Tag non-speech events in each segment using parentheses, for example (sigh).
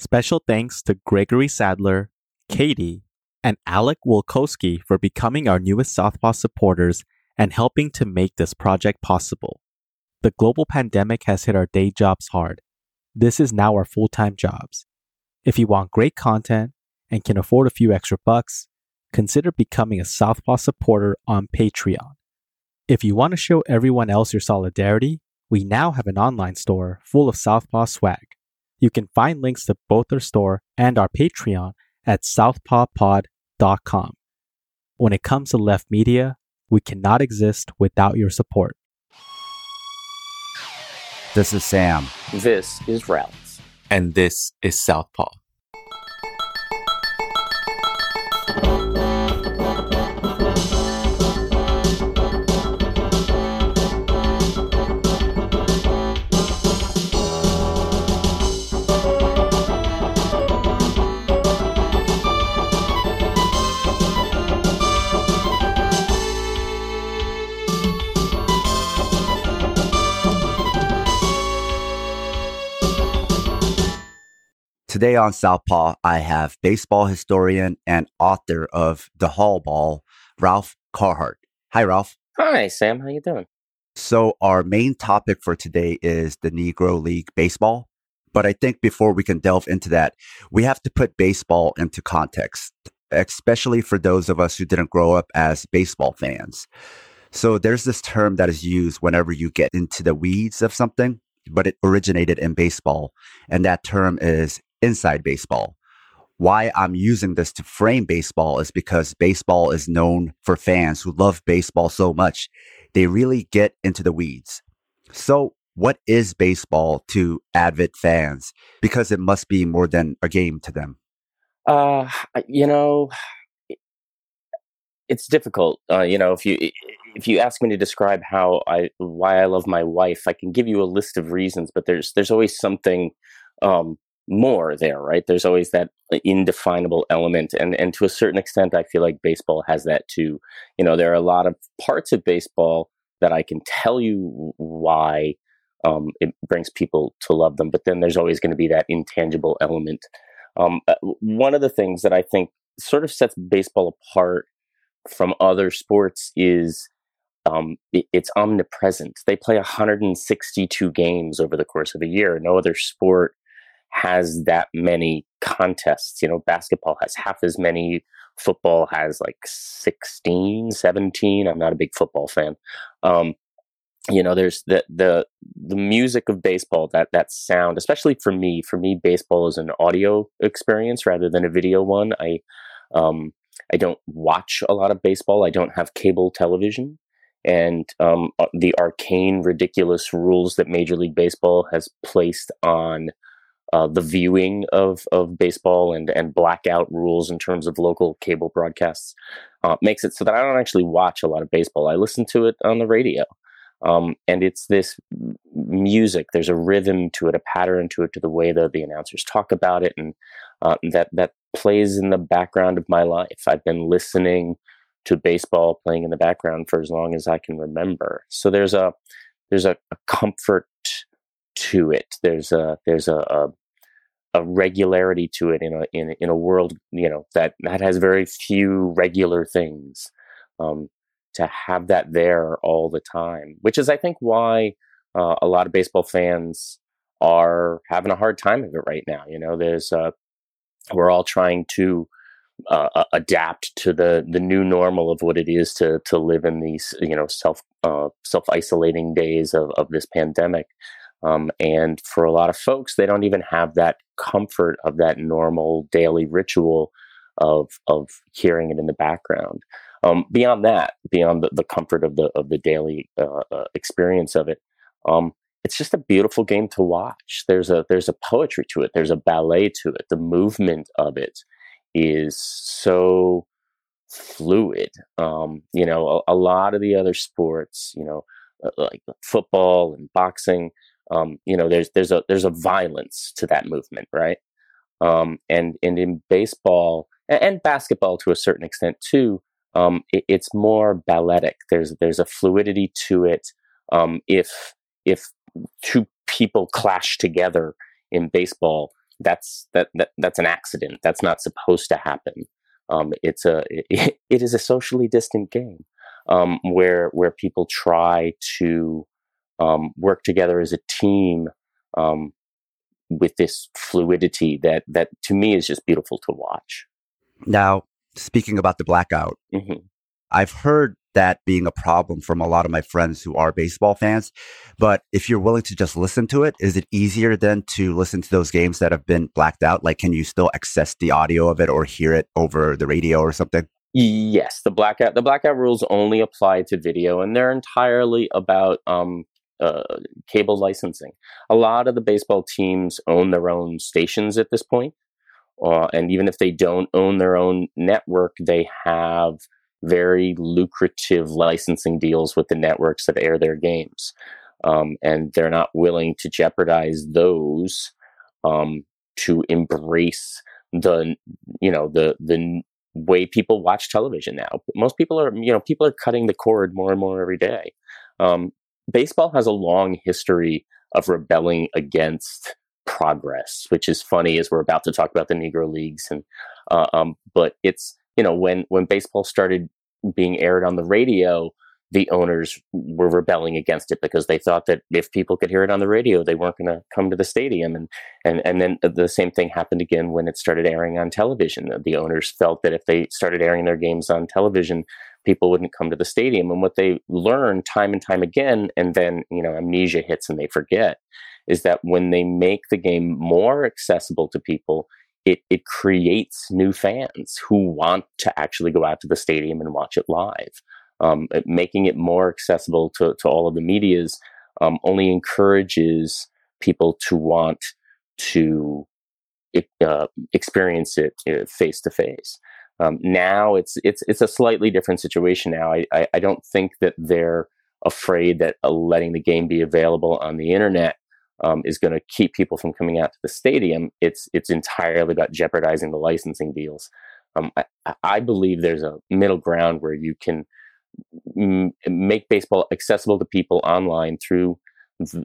Special thanks to Gregory Sadler, Katie, and Alec Wilkowski for becoming our newest Southpaw supporters and helping to make this project possible. The global pandemic has hit our day jobs hard. This is now our full time jobs. If you want great content and can afford a few extra bucks, consider becoming a Southpaw supporter on Patreon. If you want to show everyone else your solidarity, we now have an online store full of Southpaw swag. You can find links to both our store and our Patreon at southpawpod.com. When it comes to left media, we cannot exist without your support. This is Sam. This is Ralph. And this is Southpaw. Today on Southpaw, I have baseball historian and author of The Hall Ball, Ralph Carhart. Hi, Ralph. Hi, Sam. How you doing? So our main topic for today is the Negro League Baseball. But I think before we can delve into that, we have to put baseball into context, especially for those of us who didn't grow up as baseball fans. So there's this term that is used whenever you get into the weeds of something, but it originated in baseball. And that term is inside baseball. Why I'm using this to frame baseball is because baseball is known for fans who love baseball so much. They really get into the weeds. So what is baseball to avid fans? Because it must be more than a game to them. Uh, you know, it's difficult. Uh, you know, if you if you ask me to describe how I why I love my wife, I can give you a list of reasons, but there's there's always something um, more there, right? There's always that indefinable element, and and to a certain extent, I feel like baseball has that too. You know, there are a lot of parts of baseball that I can tell you why um, it brings people to love them, but then there's always going to be that intangible element. Um, uh, one of the things that I think sort of sets baseball apart from other sports is um, it, it's omnipresent. They play 162 games over the course of a year. No other sport has that many contests. You know, basketball has half as many, football has like 16, 17. I'm not a big football fan. Um, you know, there's the the the music of baseball, that that sound, especially for me. For me, baseball is an audio experience rather than a video one. I um, I don't watch a lot of baseball. I don't have cable television, and um, uh, the arcane, ridiculous rules that Major League Baseball has placed on uh, the viewing of, of baseball and, and blackout rules in terms of local cable broadcasts uh, makes it so that I don't actually watch a lot of baseball. I listen to it on the radio. Um, and it's this music. There's a rhythm to it, a pattern to it, to the way that the announcers talk about it, and uh, that that plays in the background of my life. I've been listening to baseball playing in the background for as long as I can remember. So there's a there's a, a comfort to it. There's a there's a, a, a regularity to it in a in in a world you know that that has very few regular things. Um, to have that there all the time, which is I think why uh, a lot of baseball fans are having a hard time of it right now. You know, there's uh, we're all trying to uh, adapt to the the new normal of what it is to to live in these you know self uh, self isolating days of of this pandemic. Um, and for a lot of folks, they don't even have that comfort of that normal daily ritual of of hearing it in the background. Um, beyond that, beyond the, the, comfort of the of the daily uh, uh, experience of it, um, it's just a beautiful game to watch. There's a there's a poetry to it. There's a ballet to it. The movement of it is so fluid. Um, you know, a, a, lot of the other sports, you know, uh, like football and boxing, um, you know, there's there's a there's a violence to that movement, right? Um, and and in baseball and, basketball to a certain extent too, um, it, it's more balletic. There's there's a fluidity to it. Um, if if two people clash together in baseball, that's that, that that's an accident. That's not supposed to happen. Um, it's a (laughs) it, it is a socially distant game um, where where people try to um, work together as a team um, with this fluidity that that to me is just beautiful to watch. Now, speaking about the blackout, mm-hmm. I've heard that being a problem from a lot of my friends who are baseball fans. But if you're willing to just listen to it, is it easier then to listen to those games that have been blacked out? Like, can you still access the audio of it or hear it over the radio or something? Yes, the blackout the blackout rules only apply to video, and they're entirely about um, uh, cable licensing. A lot of the baseball teams own their own stations at this point, uh, and even if they don't own their own network, they have very lucrative licensing deals with the networks that air their games. Um, and they're not willing to jeopardize those um, to embrace the you know the the way people watch television now. Most people are you know people are cutting the cord more and more every day. Um, baseball has a long history of rebelling against progress, which is funny as we're about to talk about the Negro Leagues and uh, um, but it's you know, when when baseball started being aired on the radio, the owners were rebelling against it because they thought that if people could hear it on the radio, they weren't going to come to the stadium. And and and then the same thing happened again when it started airing on television. The owners felt that if they started airing their games on television, people wouldn't come to the stadium. And what they learn time and time again, and then you know amnesia hits and they forget, is that when they make the game more accessible to people, it, it creates new fans who want to actually go out to the stadium and watch it live. Um, making it more accessible to, to all of the medias um, only encourages people to want to uh, experience it face to face. Now it's it's it's a slightly different situation. Now I, I, I don't think that they're afraid that uh, letting the game be available on the internet um, is going to keep people from coming out to the stadium. It's it's entirely about jeopardizing the licensing deals. Um, I, I, believe there's a middle ground where you can m- make baseball accessible to people online through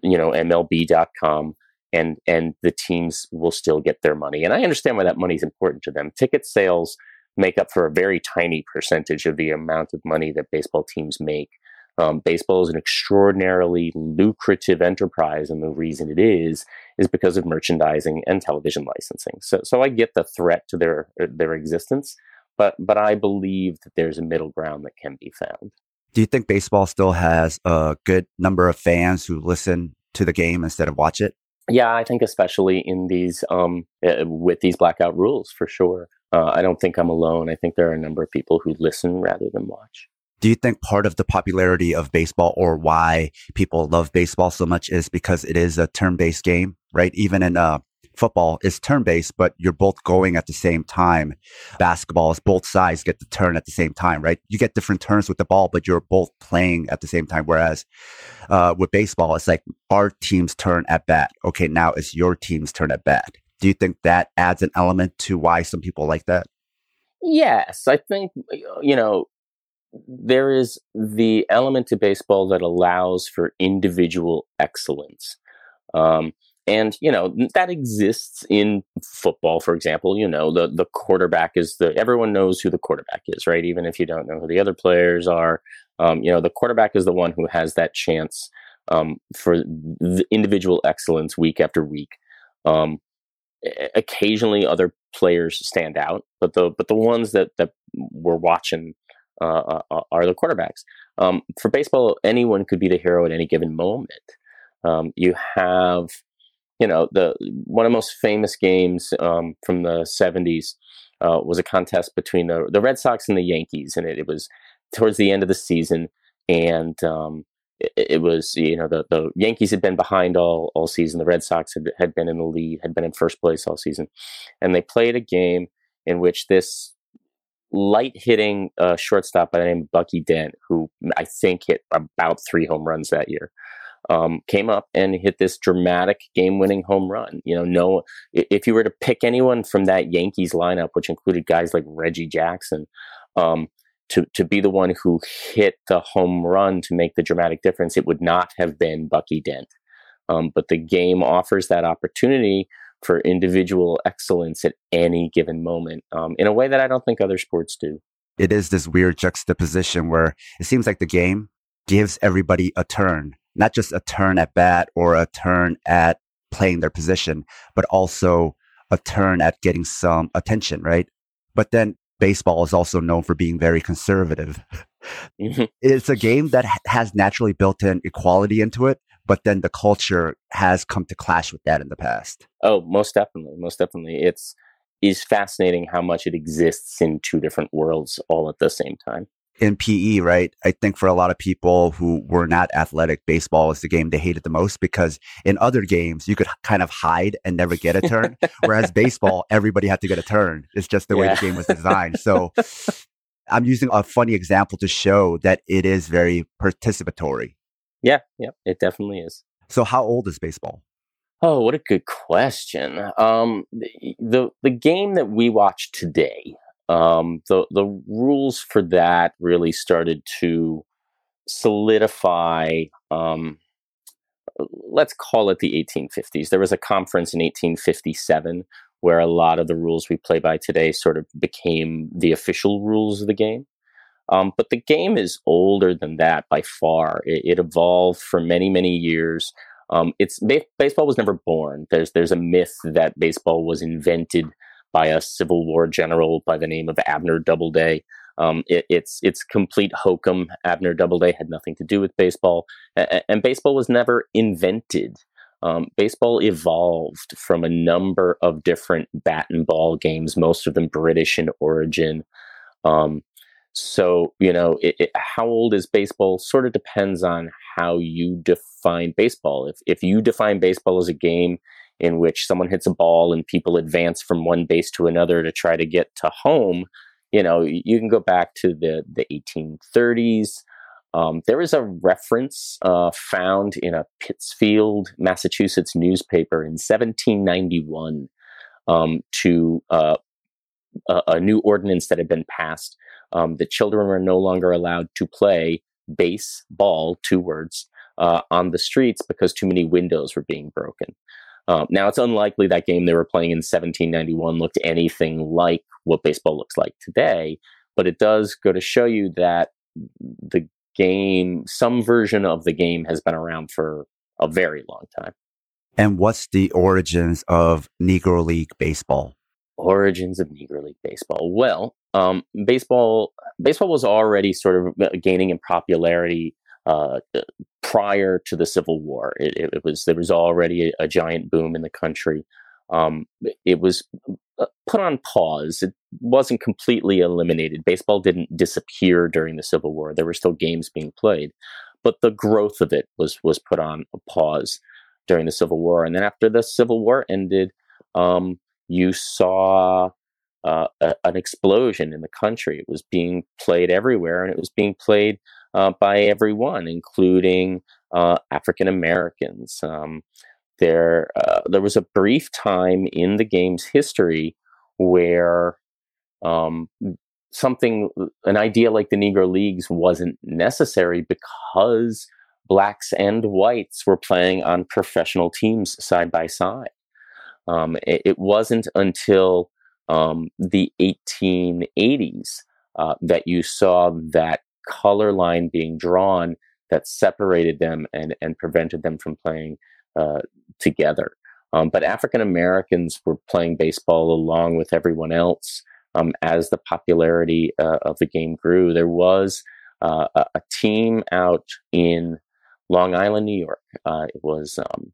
you know MLB.com, and and the teams will still get their money. And I understand why that money is important to them. Ticket sales make up for a very tiny percentage of the amount of money that baseball teams make. Um, baseball is an extraordinarily lucrative enterprise, and the reason it is is because of merchandising and television licensing. So, so I get the threat to their their existence, but but I believe that there's a middle ground that can be found. Do you think baseball still has a good number of fans who listen to the game instead of watch it? Yeah, I think especially in these um, uh, with these blackout rules for sure. Uh, I don't think I'm alone. I think there are a number of people who listen rather than watch. Do you think part of the popularity of baseball or why people love baseball so much is because it is a turn based game, right? Even in uh, football, it's turn based, but you're both going at the same time. Basketball is both sides get the turn at the same time, right? You get different turns with the ball, but you're both playing at the same time. Whereas uh, with baseball, it's like our team's turn at bat. Okay, now it's your team's turn at bat. Do you think that adds an element to why some people like that? Yes, I think, you know, there is the element to baseball that allows for individual excellence. Um, and you know that exists in football for example you know the the quarterback is the everyone knows who the quarterback is right even if you don't know who the other players are um, you know the quarterback is the one who has that chance um, for the individual excellence week after week um, occasionally other players stand out but the but the ones that that we're watching uh, uh, are the quarterbacks. Um, for baseball, anyone could be the hero at any given moment. Um, you have, you know, the one of the most famous games um, from the '70s uh, was a contest between the the Red Sox and the Yankees, and it, it was towards the end of the season, and um, it, was you know the the Yankees had been behind all all season, the Red Sox had had been in the lead, had been in first place all season, and they played a game in which this light hitting uh, shortstop by the name of Bucky Dent, who I think hit about three home runs that year, um, came up and hit this dramatic game winning home run. You know, no, if you were to pick anyone from that Yankees lineup, which included guys like Reggie Jackson, um, to, to be the one who hit the home run to make the dramatic difference, it would not have been Bucky Dent. Um, but the game offers that opportunity for individual excellence at any given moment um, in a way that I don't think other sports do. It is this weird juxtaposition where it seems like the game gives everybody a turn, not just a turn at bat or a turn at playing their position, but also a turn at getting some attention, right? But then baseball is also known for being very conservative. Mm-hmm. It's a game that has naturally built in equality into it, but then the culture has come to clash with that in the past. Oh, most definitely, most definitely. It's is fascinating how much it exists in two different worlds all at the same time. In PE, right? I think for a lot of people who were not athletic, baseball is the game they hated the most because in other games you could kind of hide and never get a turn, (laughs) whereas baseball everybody had to get a turn. It's just the way yeah. the game was designed. So (laughs) I'm using a funny example to show that it is very participatory. Yeah, yeah, it definitely is. So how old is baseball? Oh, what a good question. Um, the the game that we watch today, um, the the rules for that really started to solidify. Um, let's call it the 1850s. There was a conference in 1857 where a lot of the rules we play by today sort of became the official rules of the game. Um, but the game is older than that by far. It, it evolved for many, many years. Um, it's baseball was never born. There's there's a myth that baseball was invented by a Civil War general by the name of Abner Doubleday. Um, it, it's it's complete hokum. Abner Doubleday had nothing to do with baseball, and baseball was never invented. Um, baseball evolved from a number of different bat and ball games, most of them British in origin. Um, so, you know, it, it, how old is baseball sort of depends on how you define baseball. If, if you define baseball as a game in which someone hits a ball and people advance from one base to another to try to get to home, you know, you can go back to the, the 1830s. Um, there is a reference uh, found in a Pittsfield, Massachusetts newspaper in 1791 um, to uh, a, a, new ordinance that had been passed um, that children were no longer allowed to play baseball, two words, uh, on the streets because too many windows were being broken. Um, now, it's unlikely that game they were playing in 1791 looked anything like what baseball looks like today, but it does go to show you that the game, some version of the game, has been around for a very long time. And what's the origins of Negro League baseball? Origins of Negro League baseball. Well, um, baseball baseball was already sort of gaining in popularity uh, prior to the Civil War. It, it, was there was already a, a, giant boom in the country. Um, it was uh, put on pause. It wasn't completely eliminated. Baseball didn't disappear during the Civil War. There were still games being played, but the growth of it was was put on pause during the Civil War. And then after the Civil War ended, um, you saw uh, a, an explosion in the country. It was being played everywhere, and it was being played uh, by everyone, including uh, African Americans. Um, there, uh, there was a brief time in the game's history where um, something, an idea like the Negro Leagues, wasn't necessary because blacks and whites were playing on professional teams side by side. Um, it, it, wasn't until um, the 1880s uh, that you saw that color line being drawn that separated them and, and prevented them from playing uh, together. Um, but African Americans were playing baseball along with everyone else. Um, as the popularity uh, of the game grew, there was uh, a, a, team out in Long Island, New York. Uh, it was um,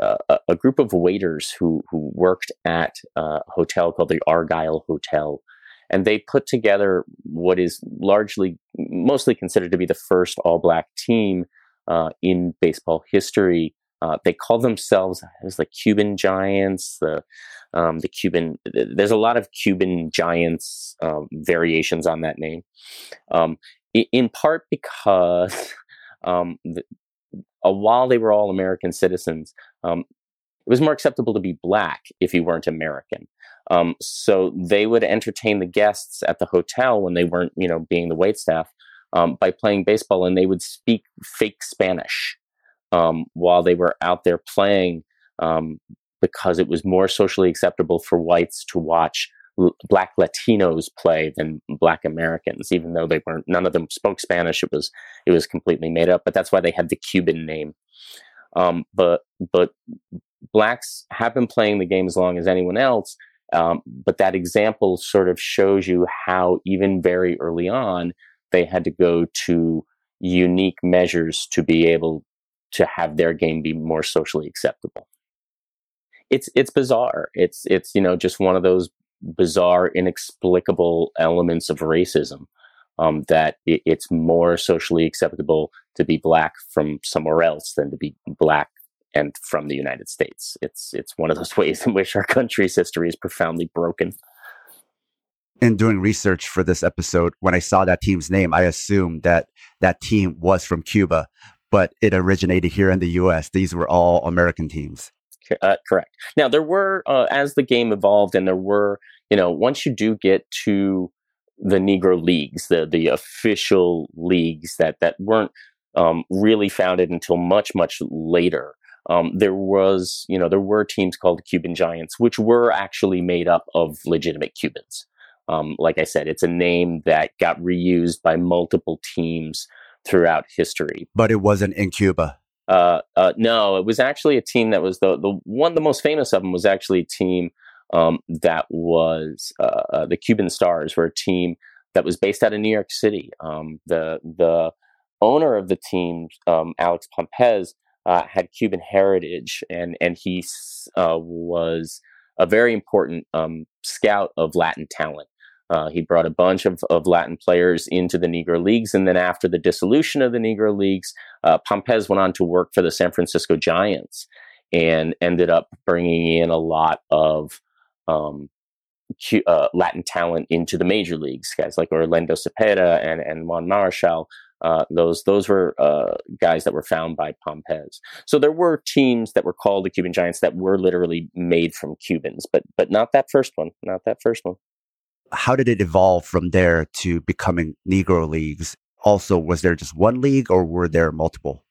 uh, a, group of waiters who who worked at a hotel called the Argyle Hotel, and they put together what is largely, mostly considered to be the first all black team uh, in baseball history. Uh, they call themselves as the Cuban Giants, the um, the Cuban. There's a lot of Cuban Giants um, variations on that name, um, in part because (laughs) um, the, uh, while they were all American citizens, um, it was more acceptable to be black if you weren't American. Um, so they would entertain the guests at the hotel when they weren't, you know, being the wait staff um, by playing baseball, and they would speak fake Spanish um, while they were out there playing. Um, because it was more socially acceptable for whites to watch black Latinos play than black Americans, even though they weren't, none of them spoke Spanish. It was, it was completely made up, but that's why they had the Cuban name. Um, but, but blacks have been playing the game as long as anyone else. Um, but that example sort of shows you how even very early on, they had to go to unique measures to be able to have their game be more socially acceptable. It's it's bizarre. It's it's you know just one of those bizarre, inexplicable elements of racism um, that it, it's more socially acceptable to be black from somewhere else than to be black and from the United States. It's it's one of those (laughs) ways in which our country's history is profoundly broken. In doing research for this episode, when I saw that team's name, I assumed that that team was from Cuba, but it originated here in the U.S. These were all American teams. Uh, correct. Now there were, uh, as the game evolved, and there were, you know, once you do get to the Negro leagues, the the official leagues that that weren't um, really founded until much much later. Um, there was, you know, there were teams called the Cuban Giants, which were actually made up of legitimate Cubans. Um, like I said, it's a name that got reused by multiple teams throughout history. But it wasn't in Cuba. Uh, uh, no, it was actually a team that was the the one the most famous of them was actually a team um, that was uh, uh the Cuban Stars, were a team that was based out of New York City. Um, the the owner of the team, um, Alex Pompez, uh, had Cuban heritage, and and he uh, was a very important um, scout of Latin talent. Uh, he brought a bunch of, of Latin players into the Negro Leagues. And then after the dissolution of the Negro Leagues, uh, Pompez went on to work for the San Francisco Giants and ended up bringing in a lot of um, uh, Latin talent into the major leagues, guys like Orlando Cepeda and, and Juan Marichal. Uh, those those were uh, guys that were found by Pompez. So there were teams that were called the Cuban Giants that were literally made from Cubans, but but not that first one, not that first one how did it evolve from there to becoming Negro leagues? Also, was there just one league or were there multiple?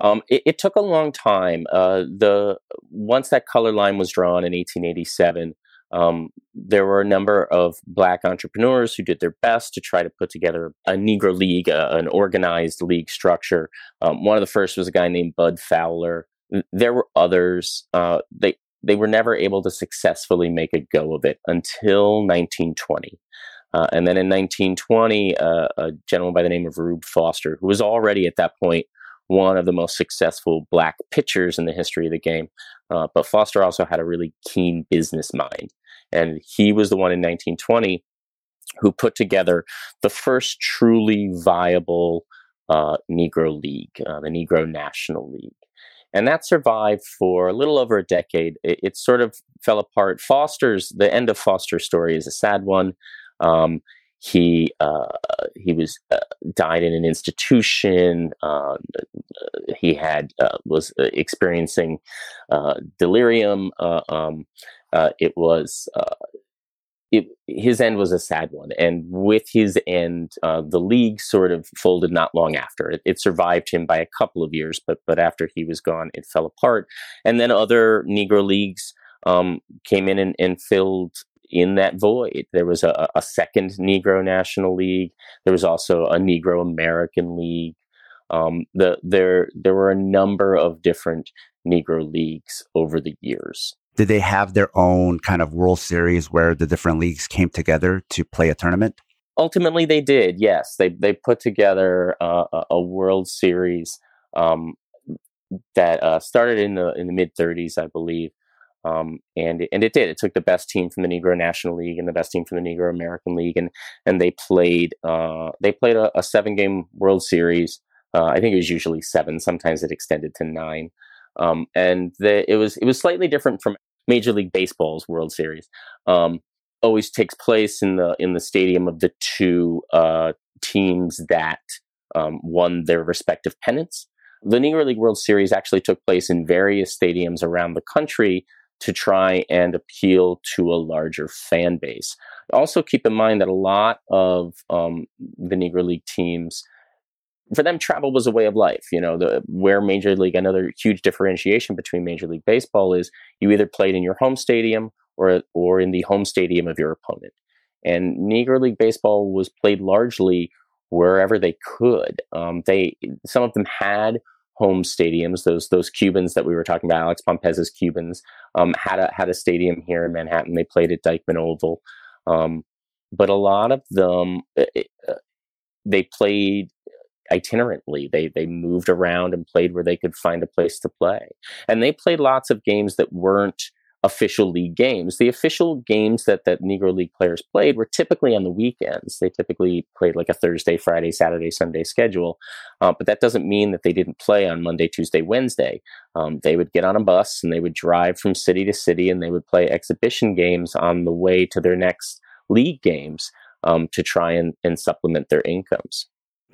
Um, it, it, took a long time. Uh, the once that color line was drawn in 1887, um, there were a number of black entrepreneurs who did their best to try to put together a Negro league, uh, an organized league structure. Um, one of the first was a guy named Bud Fowler. There were others. Uh, they they were never able to successfully make a go of it until 1920. Uh, and then in 1920, uh, a gentleman by the name of Rube Foster, who was already at that point one of the most successful black pitchers in the history of the game, uh, but Foster also had a really keen business mind. And he was the one in 1920 who put together the first truly viable uh, Negro League, uh, the Negro National League. And that survived for a little over a decade. It, it, sort of fell apart. Foster's, the end of Foster's story is a sad one. Um, he uh, he was uh, died in an institution. Uh, he had uh, was experiencing uh, delirium. Uh, it was it, his end was a sad one. And with his end, uh, the league sort of folded not long after. It, it, survived him by a couple of years, but but after he was gone, it fell apart. And then other Negro leagues um, came in and, and, filled in that void. There was a, a, second Negro National League. There was also a Negro American League. Um, the, there there were a number of different Negro leagues over the years did they have their own kind of World Series where the different leagues came together to play a tournament? Ultimately, they did. Yes, they they put together uh, a World Series um, that uh, started in the in the mid 30s, I believe, um, and and it did. It took the best team from the Negro National League and the best team from the Negro American League, and and they played uh, they played a, a seven game World Series. Uh, I think it was usually seven. Sometimes it extended to nine. Um, and the, it was it was slightly different from Major League Baseball's World Series. Um, always takes place in the in the stadium of the two uh, teams that um, won their respective pennants. The Negro League World Series actually took place in various stadiums around the country to try and appeal to a larger fan base. Also, keep in mind that a lot of um, the Negro League teams for them, travel was a way of life. You know, the where Major League, another huge differentiation between Major League Baseball is you either played in your home stadium or or in the home stadium of your opponent. And Negro League Baseball was played largely wherever they could. Um, they some of them had home stadiums. Those those Cubans that we were talking about, Alex Pompez's Cubans, um, had a had a stadium here in Manhattan. They played at Dyckman Oval, um, but a lot of them uh, uh they played itinerantly. They they moved around and played where they could find a place to play, and they played lots of games that weren't official league games. The official games that that Negro League players played were typically on the weekends. They typically played like a Thursday, Friday, Saturday, Sunday schedule, uh, but that doesn't mean that they didn't play on Monday, Tuesday, Wednesday. Um, they would get on a bus and they would drive from city to city and they would play exhibition games on the way to their next league games um, to try and, and supplement their incomes.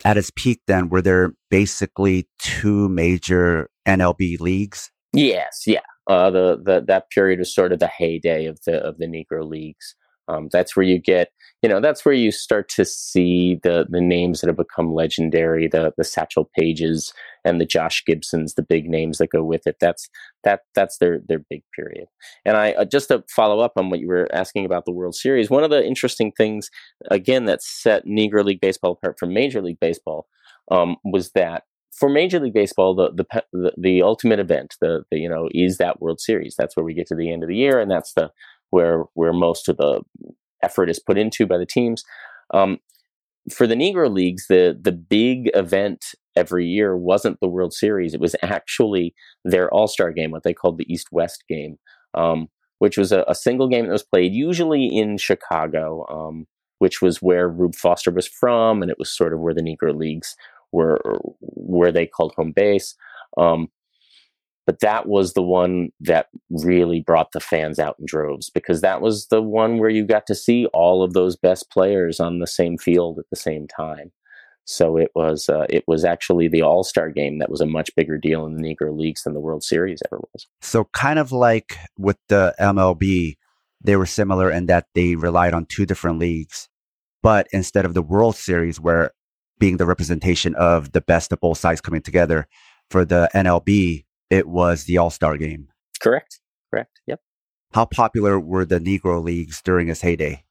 At its peak, then, were there basically two major MLB leagues? Yes, yeah. Uh, the, the that period was sort of the heyday of the of the Negro leagues. Um, that's where you get, you know, that's where you start to see the the names that have become legendary, the the Satchel Paiges and the Josh Gibsons, the big names that go with it. That's that that's their their big period. And I uh, just to follow up on what you were asking about the World Series, one of the interesting things, again, that set Negro League Baseball apart from Major League Baseball um, was that for Major League Baseball, the, the the the, ultimate event, the, the you know, is that World Series. That's where we get to the end of the year, and that's the where where most of the effort is put into by the teams. Um, for the Negro Leagues, the the big event every year wasn't the World Series. It was actually their All Star game, what they called the East West game, um, which was a, a, single game that was played usually in Chicago, um, which was where Rube Foster was from, and it was sort of where the Negro Leagues were where they called home base. Um, but that was the one that really brought the fans out in droves because that was the one where you got to see all of those best players on the same field at the same time. So it was uh, it was actually the All Star game that was a much bigger deal in the Negro Leagues than the World Series ever was. So kind of like with the MLB, they were similar in that they relied on two different leagues, but instead of the World Series, where being the representation of the best of both sides coming together, for the MLB, it was the All Star game. Correct. Correct. Yep. How popular were the Negro Leagues during its heyday?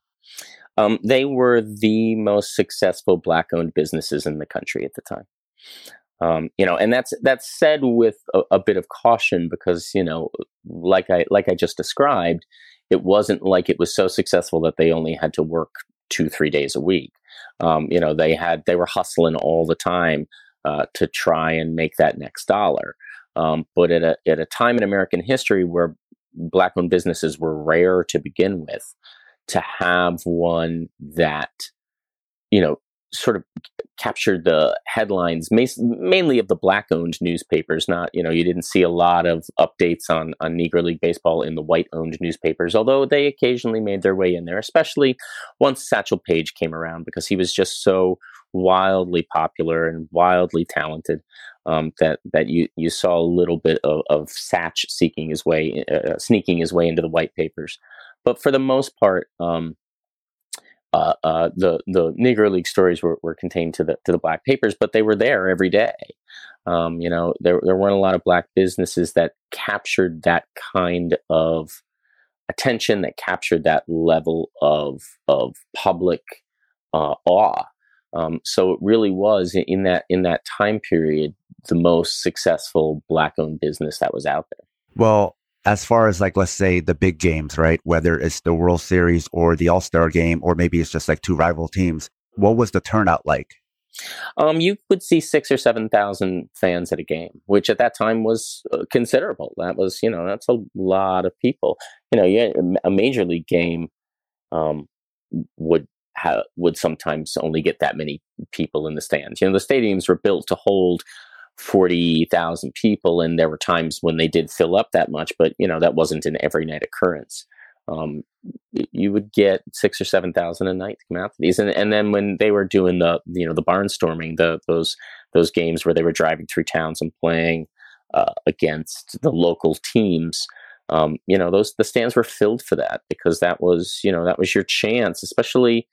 Um, they were the most successful black-owned businesses in the country at the time. Um, you know, and that's that's said with a, a, bit of caution because you know, like I like I just described, it wasn't like it was so successful that they only had to work two three days a week. Um, you know, they had they were hustling all the time uh, to try and make that next dollar. Um, but at a, at a time in American history where black owned businesses were rare to begin with, to have one that, you know, sort of captured the headlines mainly of the black owned newspapers not you know you didn't see a lot of updates on on negro league baseball in the white owned newspapers although they occasionally made their way in there especially once satchel paige came around because he was just so wildly popular and wildly talented um, that that you you saw a little bit of, of Satch seeking his way uh, sneaking his way into the white papers, but for the most part, um, uh, uh, the the Negro League stories were, were contained to the to the black papers, but they were there every day. Um, you know, there there weren't a lot of black businesses that captured that kind of attention, that captured that level of of public uh, awe um, so it really was in that in that time period the most successful black owned business that was out there. Well, as far as like let's say the big games, right? Whether it's the World Series or the All Star game, or maybe it's just like two rival teams. What was the turnout like? Um, you would see six or seven thousand fans at a game, which at that time was uh, considerable. That was, you know, that's a lot of people. You know, a major league game um, would ha- would sometimes only get that many people in the stands. You know, the stadiums were built to hold 40,000 people, and there were times when they did fill up that much, but, you know, that wasn't an every night occurrence. Um, you would get six or seven thousand a night to come out to these, and and then when they were doing the you know the barnstorming, the those those games where they were driving through towns and playing uh, against the local teams, um, you know those the stands were filled for that because that was you know that was your chance, especially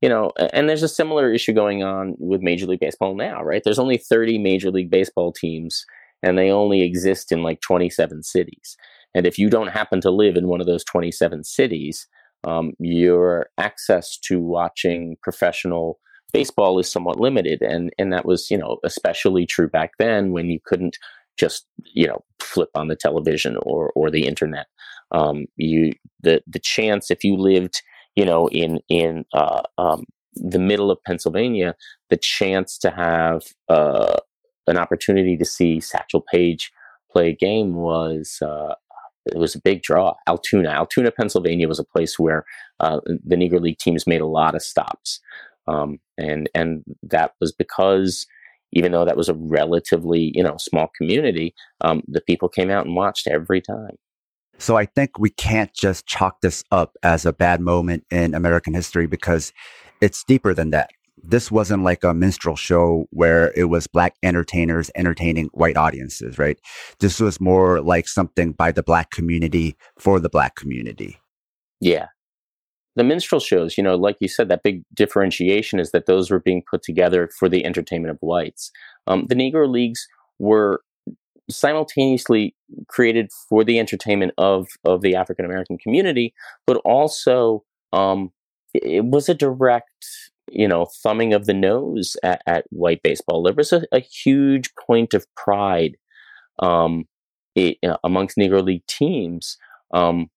you know, and there's a similar issue going on with Major League Baseball now, right? There's only 30 Major League Baseball teams, and they only exist in like 27 cities. And if you don't happen to live in one of those 27 cities, um, your access to watching professional baseball is somewhat limited. And, and that was, you know, especially true back then when you couldn't just, you know, flip on the television or, or the internet. Um, you, the, the chance if you lived you know, in in uh, um, the middle of Pennsylvania, the chance to have uh, an opportunity to see Satchel Paige play a game was uh, it was a big draw. Altoona, Altoona, Pennsylvania was a place where uh, the Negro League teams made a lot of stops, um, and and that was because even though that was a relatively you know small community, um, the people came out and watched every time. So I think we can't just chalk this up as a bad moment in American history because it's deeper than that. This wasn't like a minstrel show where it was black entertainers entertaining white audiences, right? This was more like something by the black community for the black community. Yeah. The minstrel shows, you know, like you said, that big differentiation is that those were being put together for the entertainment of whites. Um, the Negro Leagues were simultaneously created for the entertainment of of the African American community, but also um, it was a direct, you know, thumbing of the nose at, at white baseball. There was a, a huge point of pride um, it, uh, amongst Negro League teams um,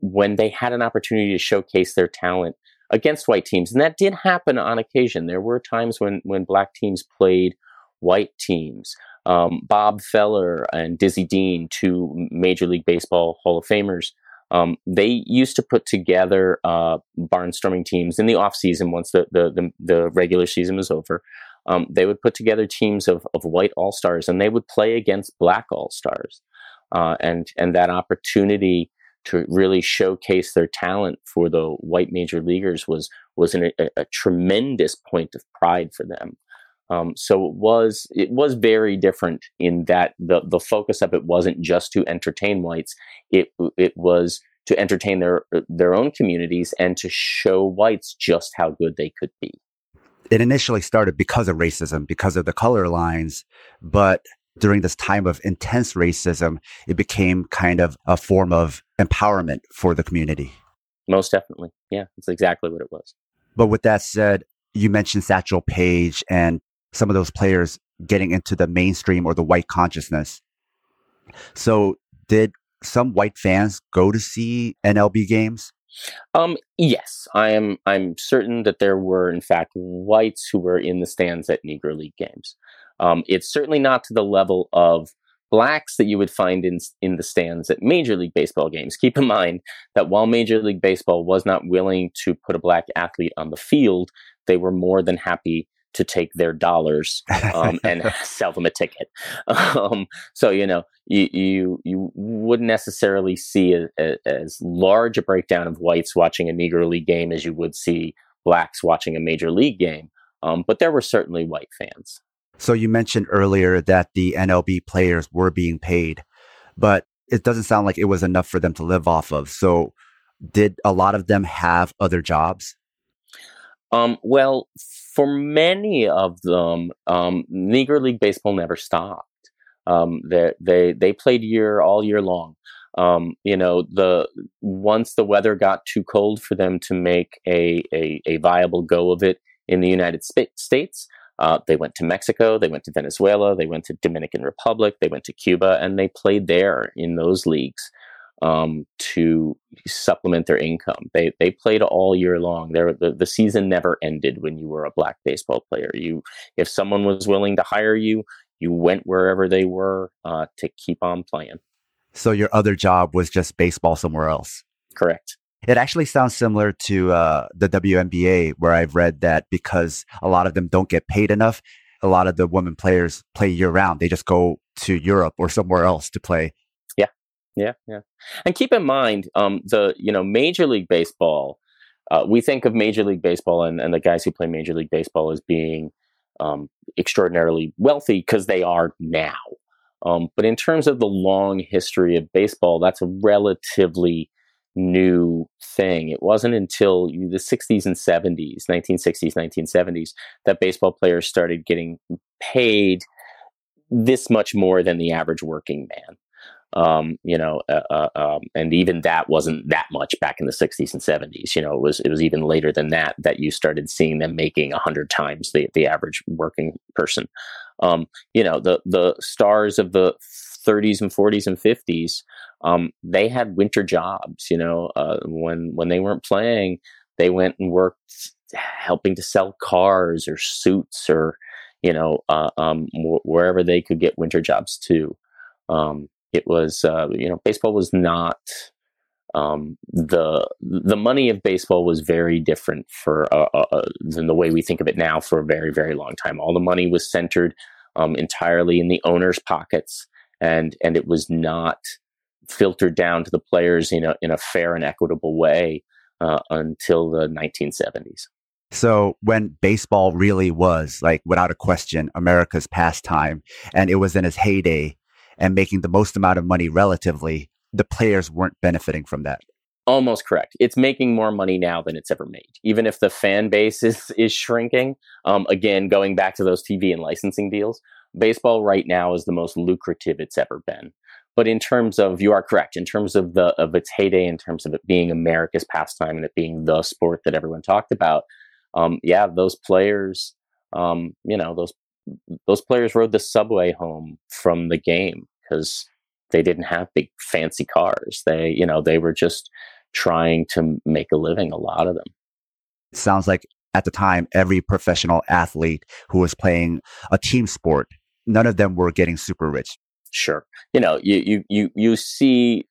when they had an opportunity to showcase their talent against white teams, and that did happen on occasion. There were times when when black teams played white teams um, Bob Feller and Dizzy Dean, two Major League Baseball Hall of Famers, um, they used to put together uh, barnstorming teams in the off season once the, the, the, the regular season was over. Um, they would put together teams of, of white all stars and they would play against black all stars. Uh, and, and that opportunity to really showcase their talent for the white major leaguers was, was an, a, a tremendous point of pride for them. Um, so it was it was very different in that the the focus of it wasn't just to entertain whites. It it was to entertain their their own communities and to show whites just how good they could be. It initially started because of racism, because of the color lines, but during this time of intense racism, it became kind of a form of empowerment for the community. Most definitely. Yeah, that's exactly what it was. But with that said, you mentioned Satchel Paige and some of those players getting into the mainstream or the white consciousness. So, did some white fans go to see MLB games? Um, yes, I am. I'm certain that there were, in fact, whites who were in the stands at Negro League games. Um, it's certainly not to the level of blacks that you would find in in the stands at Major League Baseball games. Keep in mind that while Major League Baseball was not willing to put a black athlete on the field, they were more than happy to take their dollars um, and (laughs) sell them a ticket. Um, so you know you you you wouldn't necessarily see a, a, as large a breakdown of whites watching a Negro League game as you would see blacks watching a major league game. Um, but there were certainly white fans. So you mentioned earlier that the NLB players were being paid, but it doesn't sound like it was enough for them to live off of. So did a lot of them have other jobs? Um, well, for many of them, um, Negro League baseball never stopped. Um, they they they played year all year long. Um, you know, the once the weather got too cold for them to make a a, a viable go of it in the United States, uh, they went to Mexico, they went to Venezuela, they went to Dominican Republic, they went to Cuba, and they played there in those leagues um, to supplement their income. They they played all year long. There the, the season never ended when you were a black baseball player. You if someone was willing to hire you, you went wherever they were uh, to keep on playing. So your other job was just baseball somewhere else. Correct. It actually sounds similar to uh, the WNBA, where I've read that because a lot of them don't get paid enough, a lot of the women players play year round. They just go to Europe or somewhere else to play yeah, yeah. And keep in mind, um, the you know Major League Baseball. Uh, we think of Major League Baseball and, and the guys who play Major League Baseball as being um, extraordinarily wealthy because they are now. Um, but in terms of the long history of baseball, that's a relatively new thing. It wasn't until the 60s and 70s, 1960s, 1970s, that baseball players started getting paid this much more than the average working man. Um, you know, uh, uh, um, and even that wasn't that much back in the 60s and 70s. You know, it was it was even later than that that you started seeing them making hundred times the the average working person. Um, you know, the the stars of the 30s and 40s and 50s, um, they had winter jobs. You know, uh, when when they weren't playing, they went and worked helping to sell cars or suits or you know uh, um, wherever they could get winter jobs too. Um, it was uh, you know baseball was not um, the the money of baseball was very different for uh, uh, uh, than the way we think of it now for a very very long time. All the money was centered um, entirely in the owners' pockets, and and it was not filtered down to the players in a in a fair and equitable way uh, until the 1970s. So when baseball really was like without a question America's pastime and it was in its heyday and making the most amount of money relatively, the players weren't benefiting from that. Almost correct. It's making more money now than it's ever made, even if the fan base (laughs) is is shrinking. Um, again, going back to those TV and licensing deals, baseball right now is the most lucrative it's ever been. But in terms of, you are correct, in terms of the of its heyday, in terms of it being America's pastime and it being the sport that everyone talked about, um, yeah, those players, um, you know, those those players rode the subway home from the game because they didn't have big fancy cars. They, you know, they were just trying to make a living. A lot of them. It sounds like at the time, every professional athlete who was playing a team sport, none of them were getting super rich. Sure, you know, you you you you see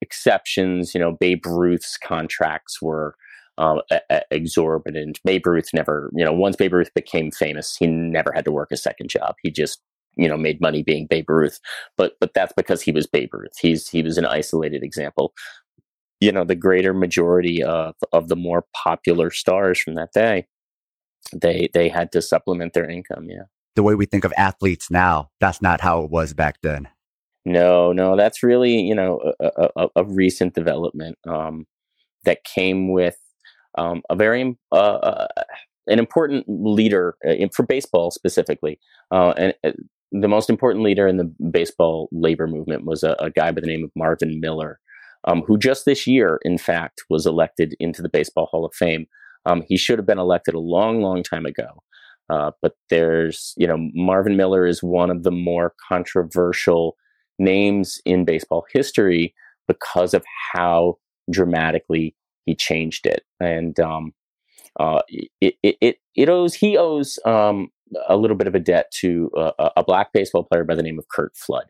exceptions. You know, Babe Ruth's contracts were um, exorbitant. Babe Ruth never, you know, once Babe Ruth became famous, he never had to work a second job. He just, you know, made money being Babe Ruth. But but that's because he was Babe Ruth. He's he was an isolated example. You know, the greater majority of of the more popular stars from that day, they they had to supplement their income. Yeah. The way we think of athletes now, that's not how it was back then. No, no, that's really you know a, a, a recent development um, that came with um, a very uh, uh, an important leader uh, for baseball specifically, uh, and uh, the most important leader in the baseball labor movement was a, a guy by the name of Marvin Miller, um, who just this year, in fact, was elected into the Baseball Hall of Fame. Um, he should have been elected a long, long time ago. Uh, but there's, you know, Marvin Miller is one of the more controversial names in baseball history because of how dramatically he changed it, and um, uh, it, it, it it owes he owes um, a little bit of a debt to uh, a black baseball player by the name of Curt Flood.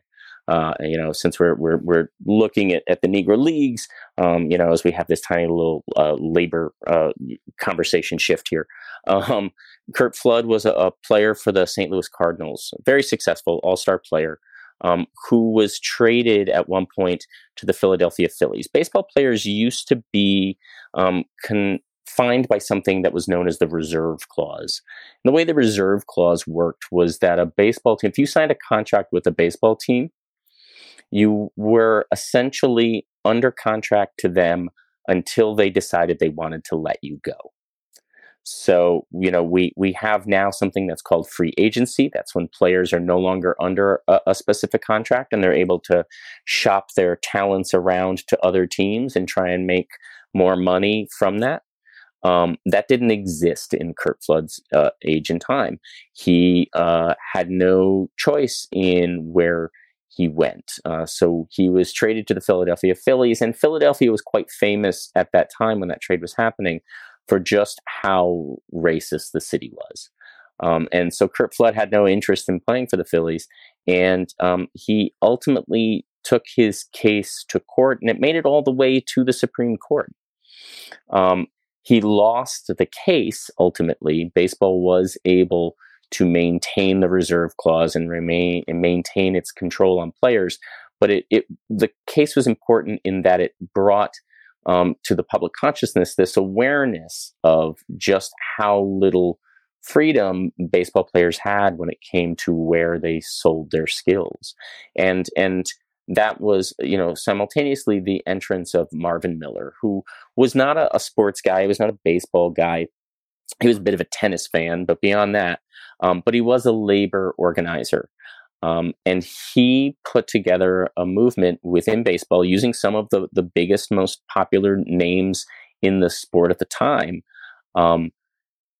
Uh, you know, since we're we're we're looking at, at the Negro leagues, um, you know, as we have this tiny little uh, labor uh, conversation shift here, um, Curt Flood was a, a, player for the St. Louis Cardinals, very successful All Star player um, who was traded at one point to the Philadelphia Phillies. Baseball players used to be um, confined by something that was known as the reserve clause. And the way the reserve clause worked was that a baseball team, if you signed a contract with a baseball team, you were essentially under contract to them until they decided they wanted to let you go. So, you know, we, we have now something that's called free agency. That's when players are no longer under a, a, specific contract and they're able to shop their talents around to other teams and try and make more money from that. Um, that didn't exist in Curt Flood's uh, age and time. He uh, had no choice in where he went. Uh, so he was traded to the Philadelphia Phillies, and Philadelphia was quite famous at that time when that trade was happening for just how racist the city was. Um, and so Curt Flood had no interest in playing for the Phillies, and um, he ultimately took his case to court, and it made it all the way to the Supreme Court. Um, he lost the case ultimately. Baseball was able to maintain the reserve clause and remain and maintain its control on players, but it, it the case was important in that it brought um, to the public consciousness this awareness of just how little freedom baseball players had when it came to where they sold their skills and and that was, you know, simultaneously the entrance of Marvin Miller, who was not a, a sports guy, he was not a baseball guy. He was a bit of a tennis fan, but beyond that, um, but he was a labor organizer. Um, and he put together a movement within baseball using some of the, the biggest, most popular names in the sport at the time um,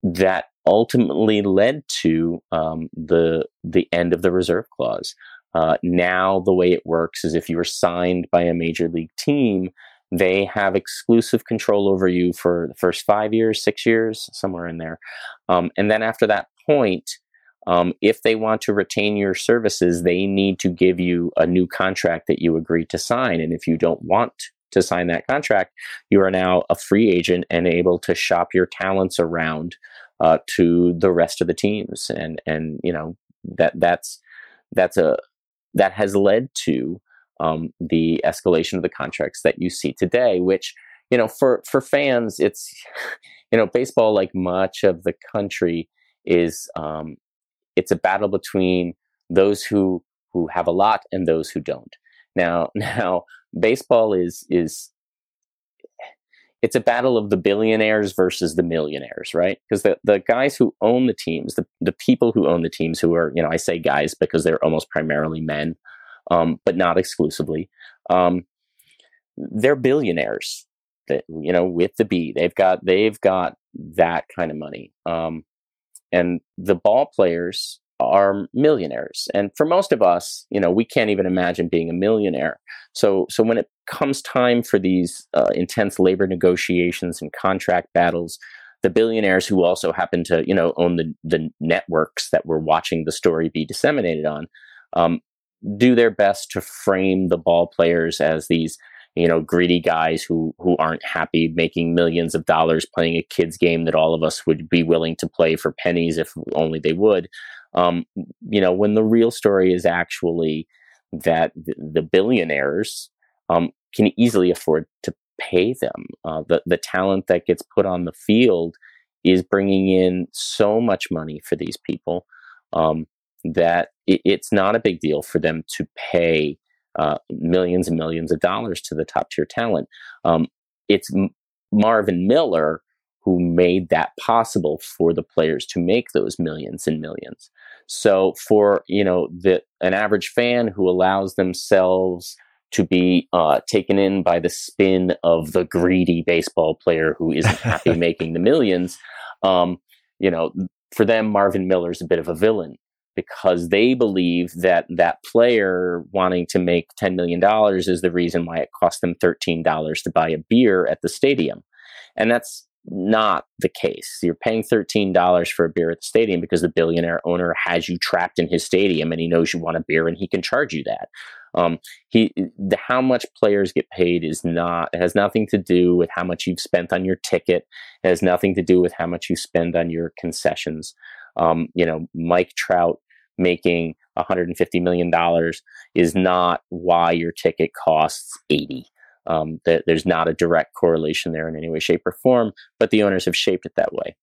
that ultimately led to um, the the end of the reserve clause. Uh, now, the way it works is if you were signed by a major league team, they have exclusive control over you for the first five years, six years, somewhere in there. Um, and then after that point, um, if they want to retain your services, they need to give you a new contract that you agree to sign. And if you don't want to sign that contract, you are now a free agent and able to shop your talents around uh, to the rest of the teams. And and you know that that's that's a that has led to um, the escalation of the contracts that you see today, which you know for for fans, it's (laughs) you know baseball like much of the country is um, it's a battle between those who who have a lot and those who don't. Now, (laughs) now baseball is is it's a battle of the billionaires versus the millionaires, right? Because the, the guys who own the teams, the, the people who own the teams, who are, you know, I say guys because they're almost primarily men, um, but not exclusively, um, they're billionaires. That you know, with the B, they've got they've got that kind of money. Um, and the ball players are millionaires. And for most of us you know we can't even imagine being a millionaire. So so when it comes time for these uh, intense labor negotiations and contract battles the billionaires who also happen to you know own the the networks that we're watching the story be disseminated on um, do their best to frame the ball players as these you know greedy guys who who aren't happy making millions of dollars playing a kids game that all of us would be willing to play for pennies if only they would. Um, you know when the real story is actually that the, billionaires um, can easily afford to pay them. Uh, the the talent that gets put on the field is bringing in so much money for these people um, that it, it's not a big deal for them to pay uh, millions and millions of dollars to the top tier talent. Um, it's M- Marvin Miller who made that possible for the players to make those millions and millions. So for you know the an average fan who allows themselves to be uh, taken in by the spin of the greedy baseball player who isn't happy (laughs) making the millions, um, you know, for them Marvin Miller's a bit of a villain because they believe that that player wanting to make $10 million is the reason why it cost them $13 to buy a beer at the stadium. And that's not the case. You're paying $13 for a beer at the stadium because the billionaire owner has you trapped in his stadium and he knows you want a beer and he can charge you that. Um, he, the, how much players get paid is not, it has nothing to do with how much you've spent on your ticket. It has nothing to do with how much you spend on your concessions. Um, you know, Mike Trout making 150 million dollars is not why your ticket costs 80. Um, that there's not a direct correlation there in any way, shape, or form, but the owners have shaped it that way.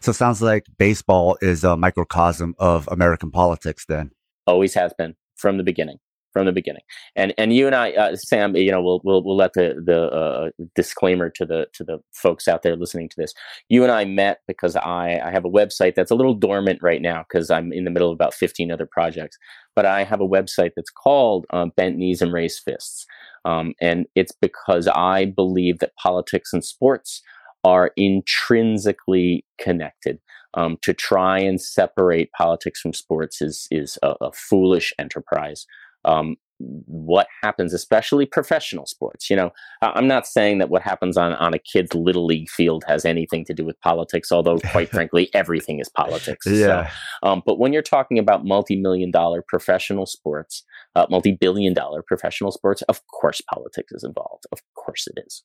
So it sounds like baseball is a microcosm of American politics. Then always has been from the beginning from the beginning. And and you and I, uh, Sam, you know, we'll we'll we'll let the the uh, disclaimer to the to the folks out there listening to this. You and I met because I I have a website that's a little dormant right now because I'm in the middle of about 15 other projects. But I have a website that's called um, Bent Knees and Raised Fists, um, and it's because I believe that politics and sports are intrinsically connected. Um, to try and separate politics from sports is is a, a foolish enterprise um, what happens, especially professional sports. You know, I'm not saying that what happens on, on a kid's little league field has anything to do with politics, although quite (laughs) frankly, everything is politics. Yeah. So, um, but when you're talking about multi-million dollar professional sports, uh, multi-billion dollar professional sports, of course, politics is involved. Of course it is.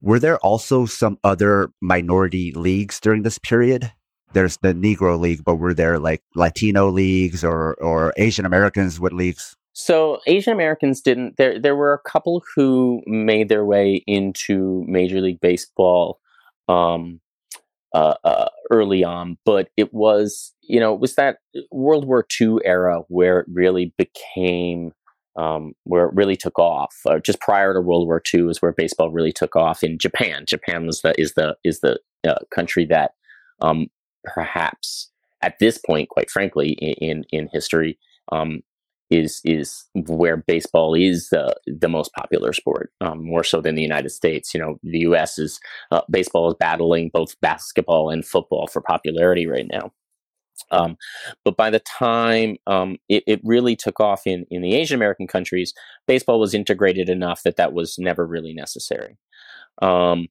Were there also some other minority leagues during this period? There's the Negro League, but were there like Latino leagues or, or Asian Americans with leagues? So Asian Americans didn't. There, there were a couple who made their way into Major League Baseball um, uh, uh, early on, but it was, you know, it was that World War II era where it really became um, where it really took off. Uh, just prior to World War II is where baseball really took off in Japan. Japan was the is the is the uh, country that um, perhaps at this point, quite frankly, in in history, um, is is where baseball is the the most popular sport, um, more so than the United States. You know, the U.S. is uh, baseball is battling both basketball and football for popularity right now. Um, but by the time um, it, it, really took off in, in the Asian American countries, baseball was integrated enough that that was never really necessary. Um,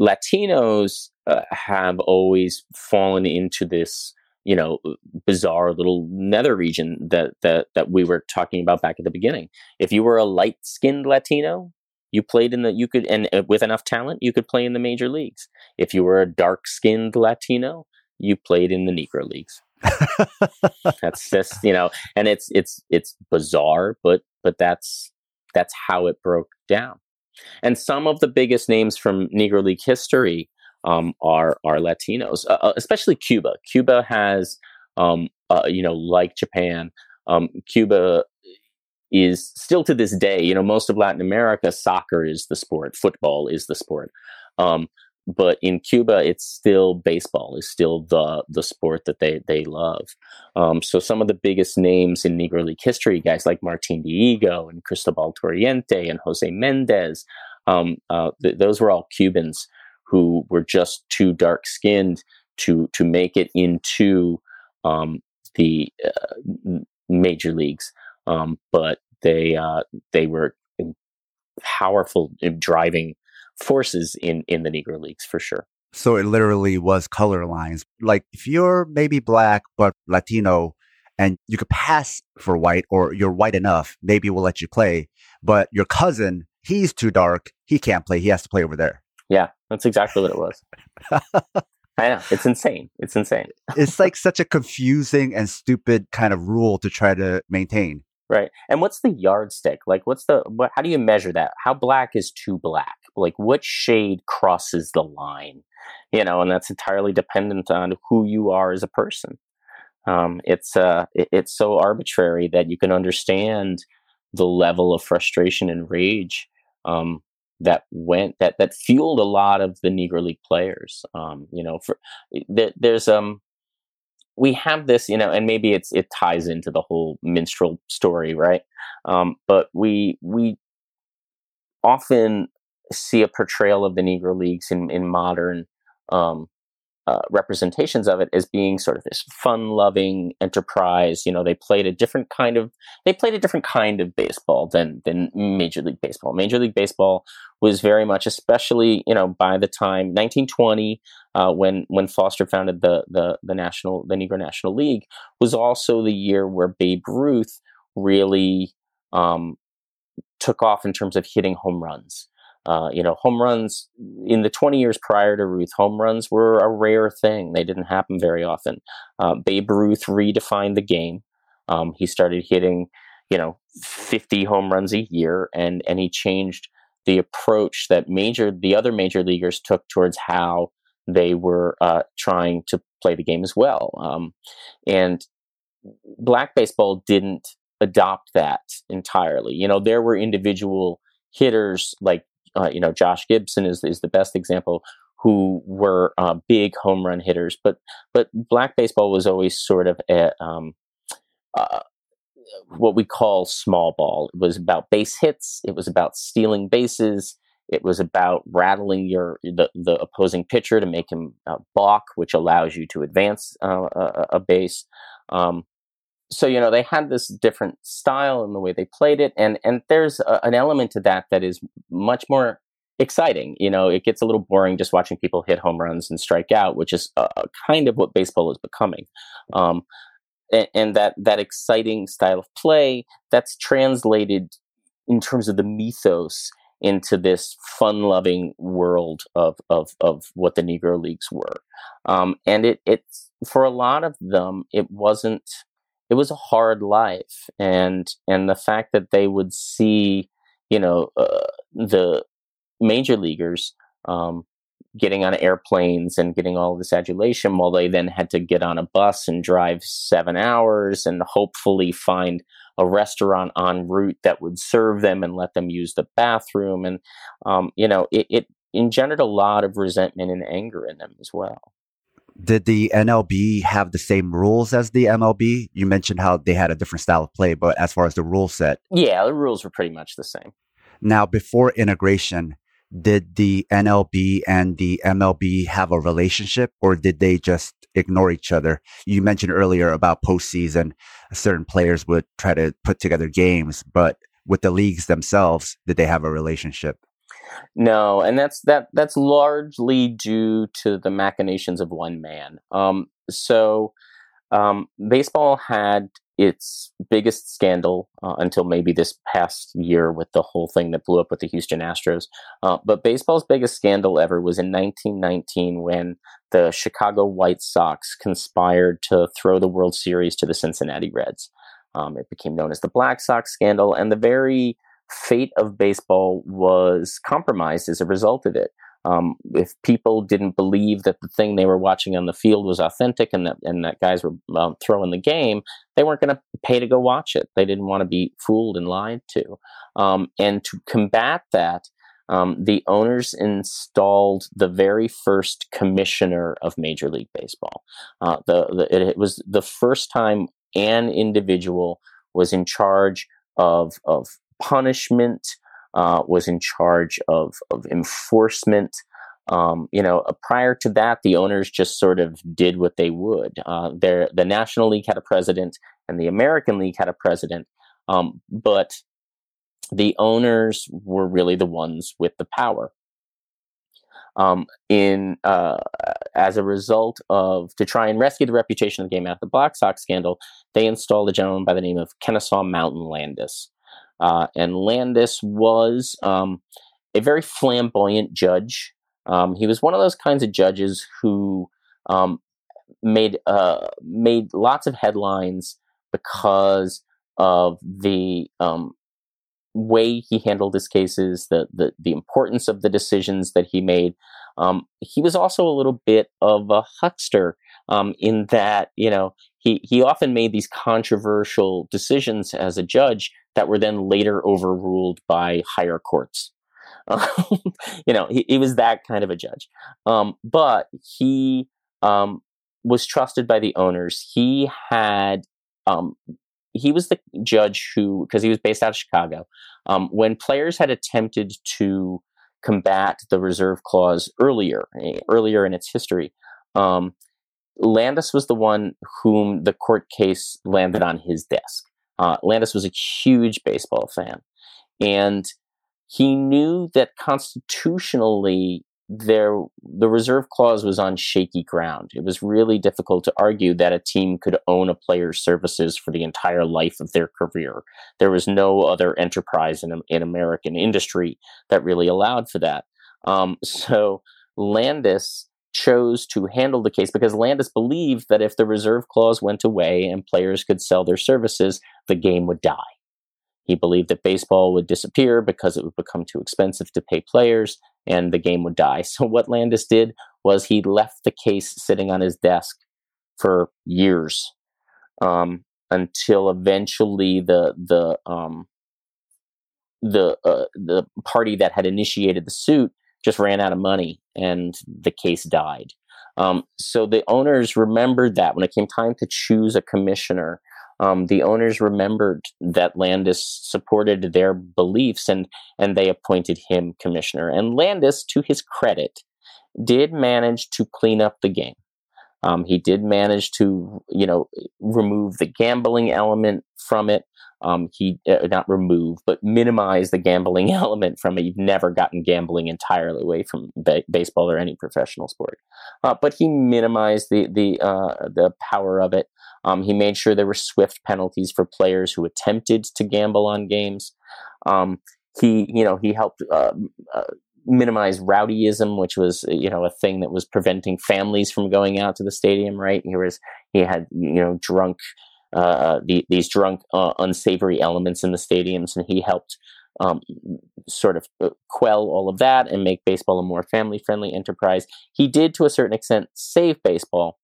Latinos uh, have always fallen into this, you know, bizarre little nether region that that that we were talking about back at the beginning. If you were a light skinned Latino, you played in the you could and uh, with enough talent, you could play in the major leagues. If you were a dark skinned Latino, you played in the Negro leagues. that's just you know, and it's it's it's bizarre, but but that's that's how it broke down. And some of the biggest names from Negro League history um, are are Latinos, uh, uh especially Cuba. Cuba has, um, uh, you know, like Japan, um, Cuba is still to this day. You know, most of Latin America, soccer is the sport, football is the sport. Um, but in Cuba, it's still baseball is still the the sport that they they love. Um, so some of the biggest names in Negro League history, guys like Martin Dihigo and Cristobal Torriente and Jose Mendez, um, uh, th- those were all Cubans who were just too dark skinned to to make it into um, the uh, major leagues. Um, but they uh, they were powerful driving forces in in the Negro Leagues for sure. So it literally was color lines. Like if you're maybe black but Latino and you could pass for white or you're white enough, maybe we'll let you play. But your cousin, he's too dark. He can't play. He has to play over there. Yeah, that's exactly what it was. I know. It's insane. It's insane. it's like such a confusing and stupid kind of rule to try to maintain. Right. And what's the yardstick? Like, what's the, what, how do you measure that? How black is too black? Like, what shade crosses the line? You know, and that's entirely dependent on who you are as a person. Um, it's, uh, it, it's so arbitrary that you can understand the level of frustration and rage um, that went that that fueled a lot of the Negro League players. Um, you know, for there, there's um we have this, you know, and maybe it's it ties into the whole minstrel story, right? Um, but we we often see a portrayal of the Negro Leagues in in modern um, uh, representations of it as being sort of this fun-loving enterprise. You know, they played a different kind of they played a different kind of baseball than than Major League Baseball. Major League Baseball was very much, especially you know, by the time 1920, uh, when when Foster founded the the the national the Negro National League, was also the year where Babe Ruth really um, took off in terms of hitting home runs. Uh, you know, home runs in the 20 years prior to Ruth, home runs were a rare thing. They didn't happen very often. Uh, Babe Ruth redefined the game. Um, he started hitting, you know, 50 home runs a year, and and he changed the approach that major the other major leaguers took towards how they were uh, trying to play the game as well. Um, and black baseball didn't adopt that entirely. You know, there were individual hitters like uh, you know, Josh Gibson is is the best example who were uh, big home run hitters, but but black baseball was always sort of a, um, uh, what we call small ball. It was about base hits. It was about stealing bases. It was about rattling your the, the opposing pitcher to make him uh, balk, which allows you to advance uh, a, a, base. Um, so you know they had this different style in the way they played it and and there's a, an element to that that is much more exciting you know it gets a little boring just watching people hit home runs and strike out which is uh, kind of what baseball is becoming um, and, and, that that exciting style of play that's translated in terms of the mythos into this fun-loving world of of of what the Negro Leagues were, um, and it it's for a lot of them it wasn't it was a hard life and and the fact that they would see you know uh, the major leaguers um, getting on airplanes and getting all this adulation while they then had to get on a bus and drive seven hours and hopefully find a restaurant en route that would serve them and let them use the bathroom. And, um, you know, it, it engendered a lot of resentment and anger in them as well. Did the NLB have the same rules as the MLB? You mentioned how they had a different style of play, but as far as the rule set, yeah, the rules were pretty much the same. Now, before integration, did the NLB and the MLB have a relationship or did they just ignore each other? You mentioned earlier about postseason, certain players would try to put together games, but with the leagues themselves, did they have a relationship? No, and that's that that's largely due to the machinations of one man. Um, so um, baseball had its biggest scandal uh, until maybe this past year with the whole thing that blew up with the Houston Astros. Uh, but baseball's biggest scandal ever was in 1919 when the Chicago White Sox conspired to throw the World Series to the Cincinnati Reds. Um, it became known as the Black Sox scandal, and the very fate of baseball was compromised as a result of it. Um, if people didn't believe that the thing they were watching on the field was authentic and that and that guys were um, throwing the game, they weren't going to pay to go watch it. They didn't want to be fooled and lied to. Um, and to combat that, um, the owners installed the very first commissioner of Major League Baseball. Uh, the, the it, it was the first time an individual was in charge of of punishment uh, was in charge of, of enforcement. Um, you know, uh, prior to that, the owners just sort of did what they would. Uh, the National League had a president, and the American League had a president, um, but the owners were really the ones with the power. Um, in uh, as a result of to try and rescue the reputation of the game after the Black Sox scandal, they installed a gentleman by the name of Kennesaw Mountain Landis. Uh, and Landis was um, a very flamboyant judge. Um, he was one of those kinds of judges who um, made uh, made lots of headlines because of the um, way he handled his cases, the, the the importance of the decisions that he made. Um, he was also a little bit of a huckster um, in that you know he he often made these controversial decisions as a judge that were then later overruled by higher courts. (laughs) you know, he, he, was that kind of a judge. Um, but he um, was trusted by the owners. He had, um, he was the judge who, because he was based out of Chicago, um, when players had attempted to combat the reserve clause earlier, eh, earlier in its history, um, Landis was the one whom the court case landed on his desk. Uh, Landis was a huge baseball fan, and he knew that constitutionally there the reserve clause was on shaky ground. It was really difficult to argue that a team could own a player's services for the entire life of their career. There was no other enterprise in, in American industry that really allowed for that. Um, (laughs) so Landis chose to handle the case because Landis believed that if the reserve clause went away and players could sell their services, the game would die. He believed that baseball would disappear because it would become too expensive to pay players and the game would die. (laughs) So, what Landis did was he left the case sitting on his desk for years um, until eventually the, the, um, the, uh, the party that had initiated the suit just ran out of money and the case died. Um, so the owners remembered that when it came time to choose a commissioner, um, the owners remembered that Landis supported their beliefs and and they appointed him commissioner. And Landis, to his credit, did manage to clean up the game. Um, he did manage to, you know, remove the gambling element from it. Um, he uh, not remove, but minimize the gambling (laughs) element from it. You've never gotten gambling entirely away from ba- baseball or any professional sport, uh, but he minimized the the uh, the power of it. Um, he made sure there were swift penalties for players who attempted to gamble on games. Um, he, you know, he helped uh, uh, minimize rowdyism, which was you know a thing that was preventing families from going out to the stadium. Right? He was he had you know drunk uh, the, these drunk uh, unsavory elements in the stadiums, and he helped um, sort of uh, quell all of that and make baseball a more family friendly enterprise. He did, to a certain extent, save baseball,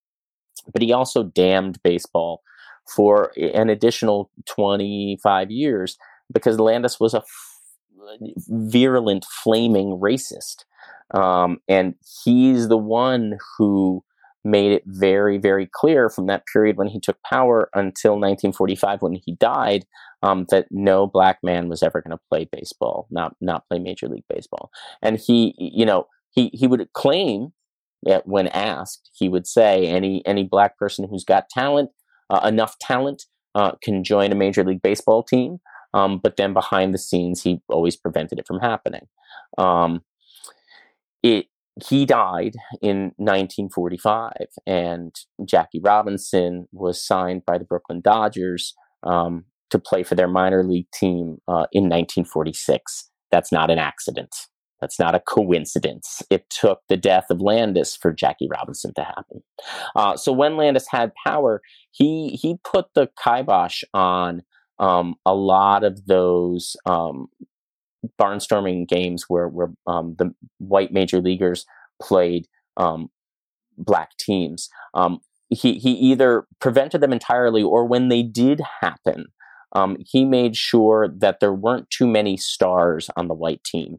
but he also damned baseball for an additional 25 years because Landis was a f- virulent, flaming racist. Um, and he's the one who made it very, very clear from that period when he took power until 1945 when he died um, that no black man was ever going to play baseball, not not play Major League Baseball. And he, you know, he he would claim that when asked, he would say any any black person who's got talent, uh, enough talent, uh, can join a Major League Baseball team. Um, but then behind the scenes, he always prevented it from happening. Um, it he died in 1945, and Jackie Robinson was signed by the Brooklyn Dodgers um, to play for their minor league team uh, in 1946. That's not an accident. That's not a coincidence. It took the death of Landis for Jackie Robinson to happen. Uh, so when Landis had power, he he put the kibosh on um, a lot of those um, barnstorming games where where um, the white major leaguers played um, black teams. Um, he he either prevented them entirely, or when they did happen, um, he made sure that there weren't too many stars on the white team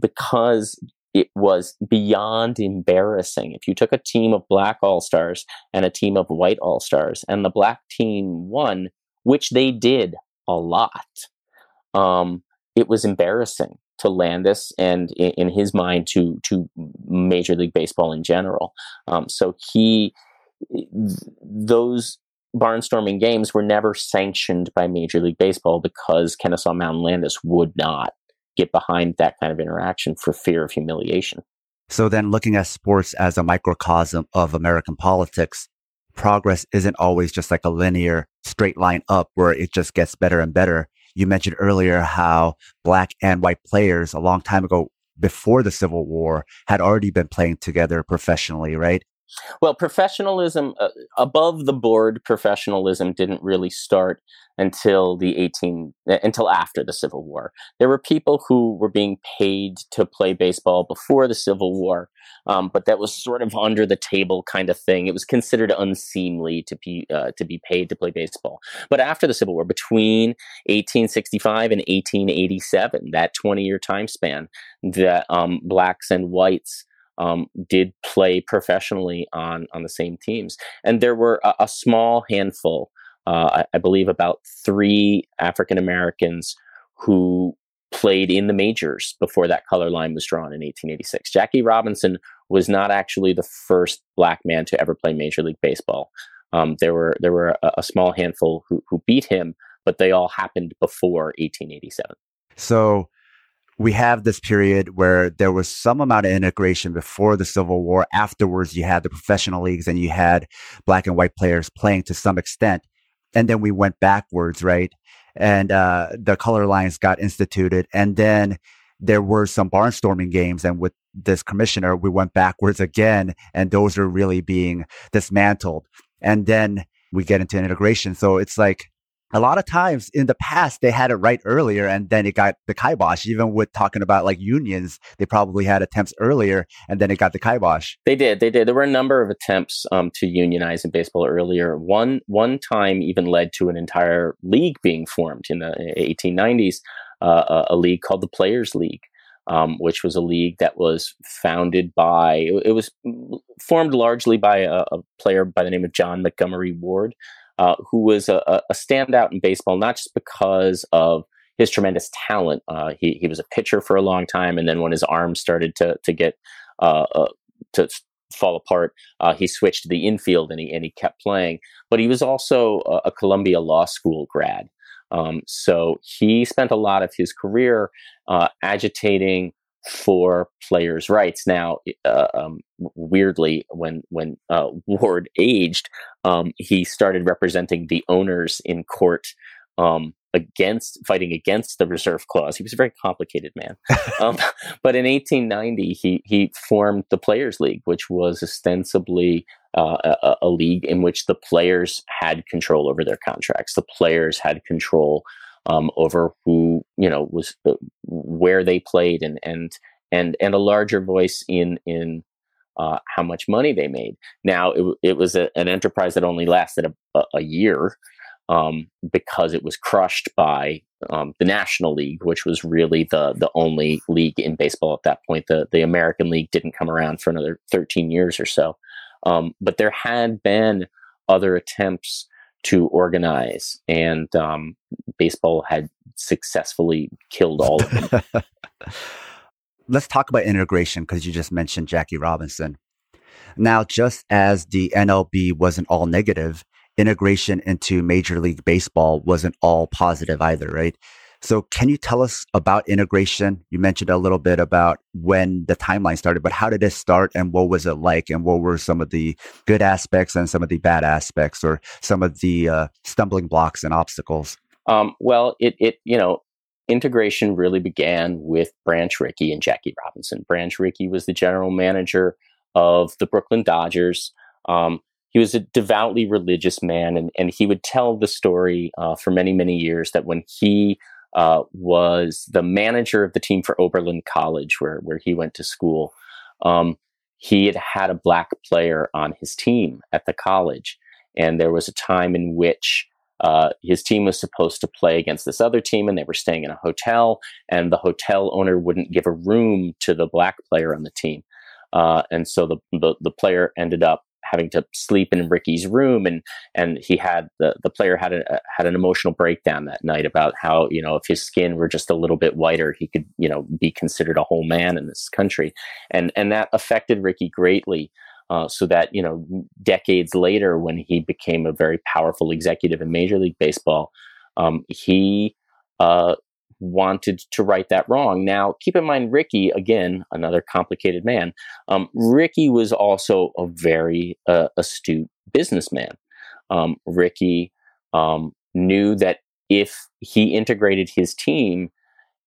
because it was beyond embarrassing. If you took a team of black all stars and a team of white all stars, and the black team won, which they did a lot, um, it was embarrassing to Landis and in, his mind to to Major League Baseball in general. Um, so he those barnstorming games were never sanctioned by Major League Baseball because Kennesaw Mountain Landis would not get behind that kind of interaction for fear of humiliation. So then looking at sports as a microcosm of American politics, progress isn't always just like a linear straight line up where it just gets better and better. You mentioned earlier how black and white players a long time ago before the Civil War had already been playing together professionally, right? Well, professionalism, uh, above the board professionalism didn't really start until the 18 uh, until after the Civil War. There were people who were being paid to play baseball before the Civil War, um, but that was sort of under the table kind of thing. It was considered unseemly to be uh, to be paid to play baseball. But after the Civil War, between 1865 and 1887, that 20 year time span, that um, blacks and whites um, did play professionally on on the same teams, and there were a, a small handful, uh, I, I, believe, about three African Americans who played in the majors before that color line was drawn in 1886. Jackie Robinson was not actually the first black man to ever play Major League Baseball. Um, there were there were a, a small handful who, who beat him, but they all happened before 1887. So we have this period where there was some amount of integration before the Civil War. Afterwards, you had the professional leagues and you had black and white players playing to some extent. And then we went backwards, right? And uh, the color lines got instituted. And then there were some barnstorming games. And with this commissioner, we went backwards again. And those are really being dismantled. And then we get into integration. So it's like, a lot of times in the past they had it right earlier and then it got the kibosh. Even with talking about like unions they probably had attempts earlier and then it got the kibosh. They did they did. There were a number of attempts um, to unionize in baseball earlier. One one time even led to an entire league being formed in the 1890s uh, a league called the players league um, which was a league that was founded by it was formed largely by a, a player by the name of john montgomery ward uh, who was a, a, standout in baseball, not just because of his tremendous talent. Uh, he he was a pitcher for a long time, and then when his arm started to to get uh, uh to fall apart, uh, he switched to the infield and he and he kept playing. But he was also a, a Columbia Law School grad. Um, so he spent a lot of his career uh, agitating for players' rights. Now, uh, um, weirdly, when when uh, (laughs) Ward aged, um, he started representing the owners in court um, against fighting against the reserve clause. He was a very complicated man. (laughs) Um, but in 1890, he he formed the Players League, which was ostensibly uh, a, a league in which the players had control over their contracts. The players had control um, over who you know was uh, where they played and and and and a larger voice in in uh, how much money they made. Now it, it was a, an enterprise that only lasted a, a year, um, because it was crushed by um, the National League, which was really the the only league in baseball at that point. The the American League didn't come around for another 13 years or so. Um, but there had been other attempts to organize, and um, baseball had successfully killed all of them. (laughs) Let's talk about integration because you just mentioned Jackie Robinson. Now, just as the NLB wasn't all negative, integration into Major League Baseball wasn't all positive either, right? So, can you tell us about integration? You mentioned a little bit about when the timeline started, but how did it start and what was it like? And what were some of the good aspects and some of the bad aspects or some of the uh, stumbling blocks and obstacles? Um, well, it, it, you know, integration really began with Branch Rickey and Jackie Robinson. Branch Rickey was the general manager of the Brooklyn Dodgers. Um, he was a devoutly religious man, and, and he would tell the story uh, for many, many years that when he uh, was the manager of the team for Oberlin College, where, where he went to school, um, he had had a black player on his team at the college. And there was a time in which uh, his team was supposed to play against this other team, and they were staying in a hotel, and the hotel owner wouldn't give a room to the black player on the team. Uh, and so the, the, the player ended up having to sleep in Rickey's room, and and he had the the player had a had an emotional breakdown that night about how you know if his skin were just a little bit whiter, he could you know be considered a whole man in this country, and and that affected Rickey greatly. Uh, so that you know decades later, when he became a very powerful executive in Major League Baseball, um, he uh, wanted to right that wrong. Now, keep in mind, Rickey, again, another complicated man. Um, Rickey was also a very uh, astute businessman. Um, Rickey um, knew that if he integrated his team,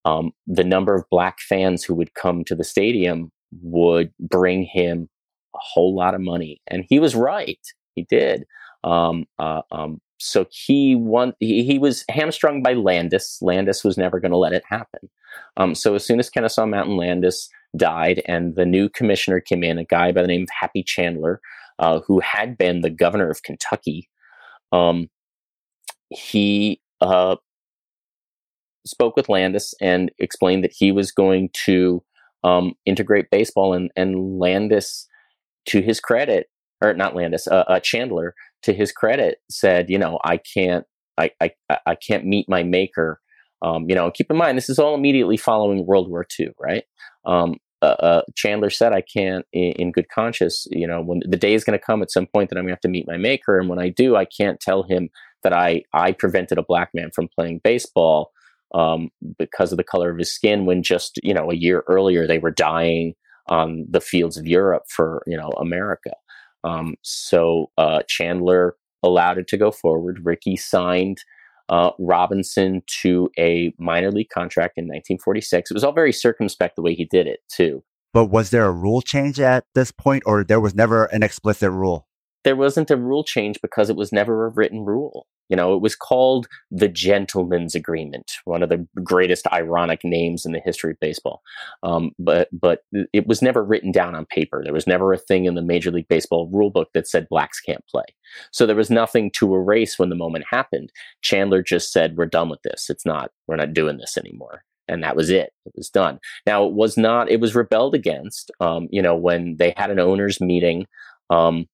um, the number of black fans who would come to the stadium would bring him a whole lot of money. And he was right. He did. Um, uh, um, so he won. He, he, was hamstrung by Landis. Landis was never going to let it happen. Um, so as soon as Kennesaw Mountain Landis died, and the new commissioner came in, a guy by the name of Happy Chandler, uh, who had been the governor of Kentucky, um, he uh, spoke with Landis and explained that he was going to um, integrate baseball, and, and Landis, to his credit, or not Landis, uh, uh, Chandler, to his credit, said, you know, I can't, I, I, I can't meet my maker. Um, you know, keep in mind this is all immediately following World War II, right? Um, uh, uh, Chandler said, "I can't, in, in, good conscience, you know, when the day is going to come at some point that I'm going to have to meet my maker, and when I do, I can't tell him that I I prevented a black man from playing baseball um, because of the color of his skin, when just you know a year earlier they were dying on the fields of Europe for you know America." Um, so uh, Chandler allowed it to go forward. Rickey signed uh, Robinson to a minor league contract in 1946. It was all very circumspect the way he did it, too. But was there a rule change at this point, or there was never an explicit rule? There wasn't a rule change because it was never a written rule. You know, it was called the Gentleman's Agreement, one of the greatest ironic names in the history of baseball. Um, but but it was never written down on paper. There was never a thing in the Major League Baseball rulebook that said blacks can't play. So there was nothing to erase when the moment happened. Chandler just said, "We're done with this. It's not. We're not doing this anymore." and that was it. It was done. Now it was not. It was rebelled against. Um, you know, when they had an owners meeting, um,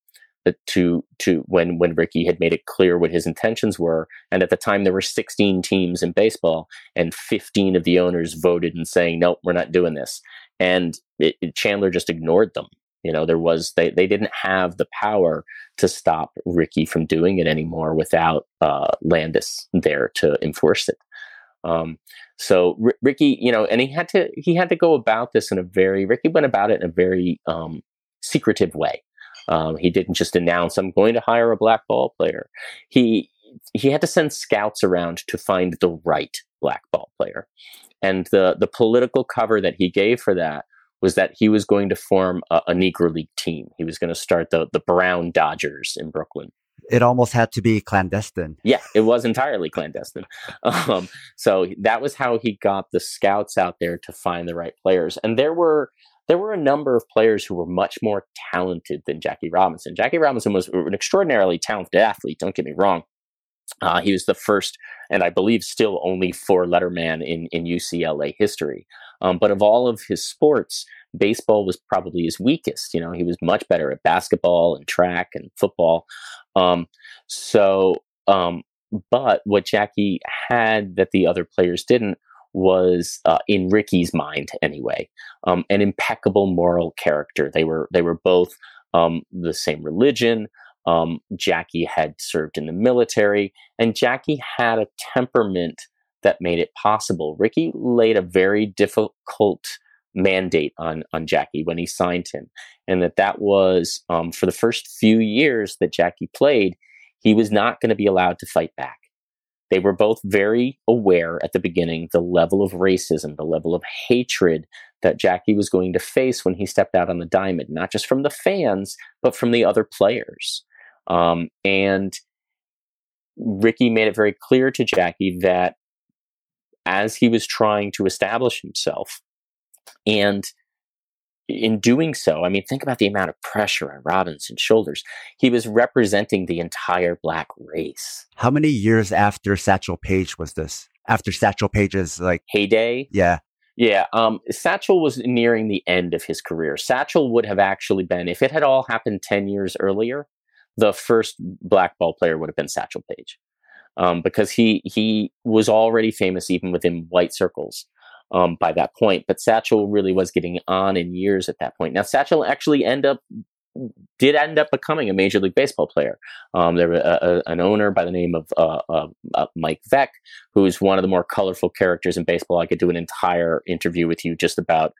to to when when Rickey had made it clear what his intentions were. And at the time, there were 16 teams in baseball, and 15 of the owners voted in saying, "Nope, we're not doing this." And it, it, Chandler just ignored them. You know, there was they they didn't have the power to stop Rickey from doing it anymore without uh, Landis there to enforce it. Um, so R- Rickey, you know, and he had to he had to go about this in a very Rickey went about it in a very um, secretive way. Um, he didn't just announce, "I'm going to hire a black ball player." He he had to send scouts around to find the right black ball player, and the the political cover that he gave for that was that he was going to form a, a Negro League team. He was going to start the the Brown Dodgers in Brooklyn it almost had to be clandestine. Yeah, it was entirely clandestine. (laughs) Um, so that was how he got the scouts out there to find the right players. And there were there were a number of players who were much more talented than Jackie Robinson. Jackie Robinson was an extraordinarily talented athlete, don't get me wrong. Uh, he was the first, and I believe still only four letter man in, in UCLA history. Um, but of all of his sports, baseball was probably his weakest. You know, he was much better at basketball and track and football. Um, so, um, but what Jackie had that the other players didn't was, uh, in Rickey's mind anyway, um, an impeccable moral character. They were they were both um, the same religion. Um, Jackie had served in the military, and Jackie had a temperament that made it possible. Rickey laid a very difficult mandate on on Jackie when he signed him, and that that was um, for the first few years that Jackie played, he was not going to be allowed to fight back. They were both very aware at the beginning the level of racism, the level of hatred that Jackie was going to face when he stepped out on the diamond, not just from the fans, but from the other players. Um, and Rickey made it very clear to Jackie that as he was trying to establish himself, and in doing so, I mean, think about the amount of pressure on Robinson's shoulders. He was representing the entire black race. How many years after Satchel Paige was this? After Satchel Paige's like heyday? Yeah. Yeah, um, Satchel was nearing the end of his career. Satchel would have actually been, if it had all happened 10 years earlier, the first black ball player would have been Satchel Paige, um, because he he was already famous even within white circles um, by that point. But Satchel really was getting on in years at that point. Now Satchel actually end up did end up becoming a major league baseball player. Um, there was a, a, an owner by the name of uh, uh, uh, Mike Veeck, who's one of the more colorful characters in baseball. I could do an entire interview with you just about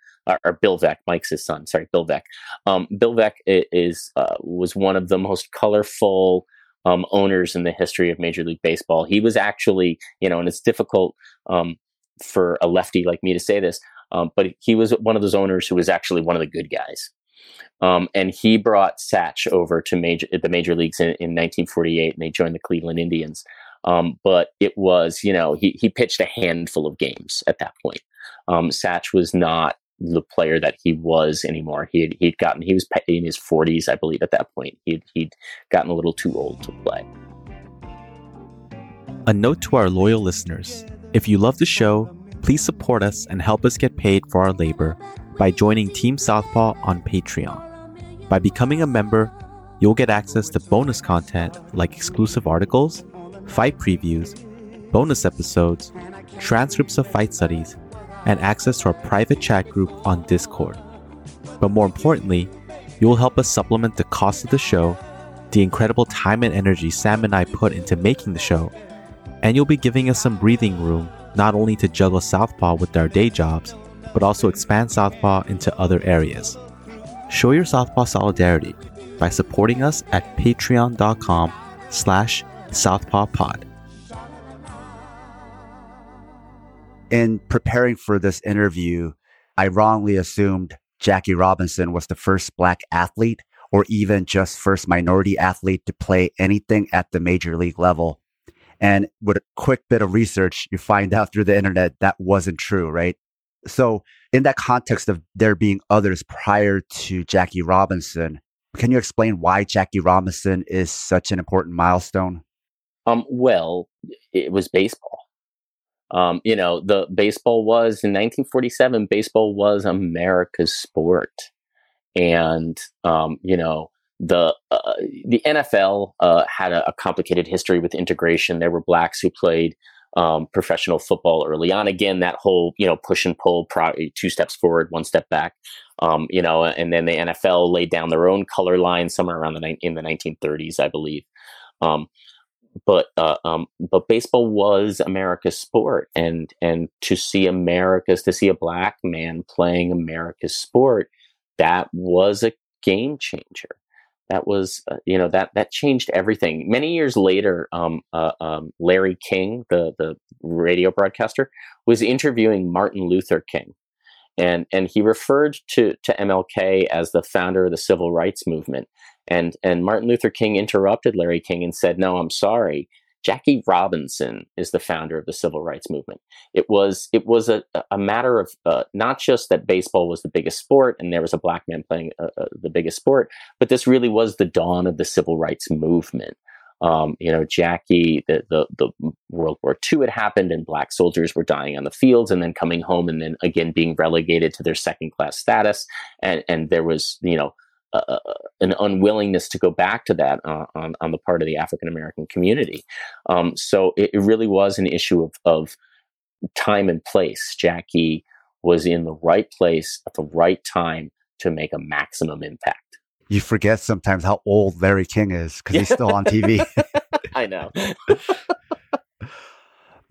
or, Bill Veeck, Mike's his son. Sorry, Bill Veeck. Um, Bill Veeck is uh, was one of the most colorful um, owners in the history of Major League Baseball. He was actually, you know, and it's difficult um, for a lefty like me to say this, um, but he was one of those owners who was actually one of the good guys. Um, and he brought Satch over to major the major leagues in, in 1948, and they joined the Cleveland Indians. Um, but it was, you know, he he pitched a handful of games at that point. Um, Satch was not the player that he was anymore. He had, he'd gotten he was in his 40s, I believe, at that point. He'd he'd gotten a little too old to play. A note to our loyal listeners: if you love the show, please support us and help us get paid for our labor by joining Team Southpaw on Patreon. By becoming a member, you'll get access to bonus content like exclusive articles, fight previews, bonus episodes, transcripts of fight studies and access to our private chat group on Discord. But more importantly, you will help us supplement the cost of the show, the incredible time and energy Sam and I put into making the show, and you'll be giving us some breathing room not only to juggle Southpaw with our day jobs, but also expand Southpaw into other areas. Show your Southpaw solidarity by supporting us at patreon.com slash southpawpod. in preparing for this interview, I wrongly assumed Jackie Robinson was the first black athlete or even just first minority athlete to play anything at the major league level. And with a quick bit of research, you find out through the internet that wasn't true, right? So, in that context of there being others prior to Jackie Robinson, can you explain why Jackie Robinson is such an important milestone? Um, well, it was baseball. Um, you know, the baseball was in 1947. Baseball was America's sport, and um, you know the uh, the NFL uh, had a, a, complicated history with integration. There were blacks who played um, professional football early on. Again, that whole you know push and pull, pro- two steps forward, one step back. Um, you know, and then the NFL laid down their own color line somewhere around the ni- in the 1930s, I believe. Um, but uh, um, but baseball was America's sport, and and to see America's to see a black man playing America's sport, that was a game changer. That was uh, you know that that changed everything. Many years later, um, uh, um, Larry King, the the radio broadcaster, was interviewing Martin Luther King, and and he referred to to MLK as the founder of the civil rights movement and and Martin Luther King interrupted Larry King and said, "No, I'm sorry. Jackie Robinson is the founder of the civil rights movement. It was it was a, a matter of uh, not just that baseball was the biggest sport and there was a black man playing uh, uh, the biggest sport, but this really was the dawn of the civil rights movement. Um, you know, Jackie, the, the, the World War II had happened, and black soldiers were dying on the fields, and then coming home, and then again being relegated to their second class status, and and there was you know uh, an unwillingness to go back to that uh, on on the part of the African American community. Um, so it, it, really was an issue of of time and place. Jackie was in the right place at the right time to make a maximum impact. You forget sometimes how old Larry King is because he's still on (laughs) TV. I know. (laughs)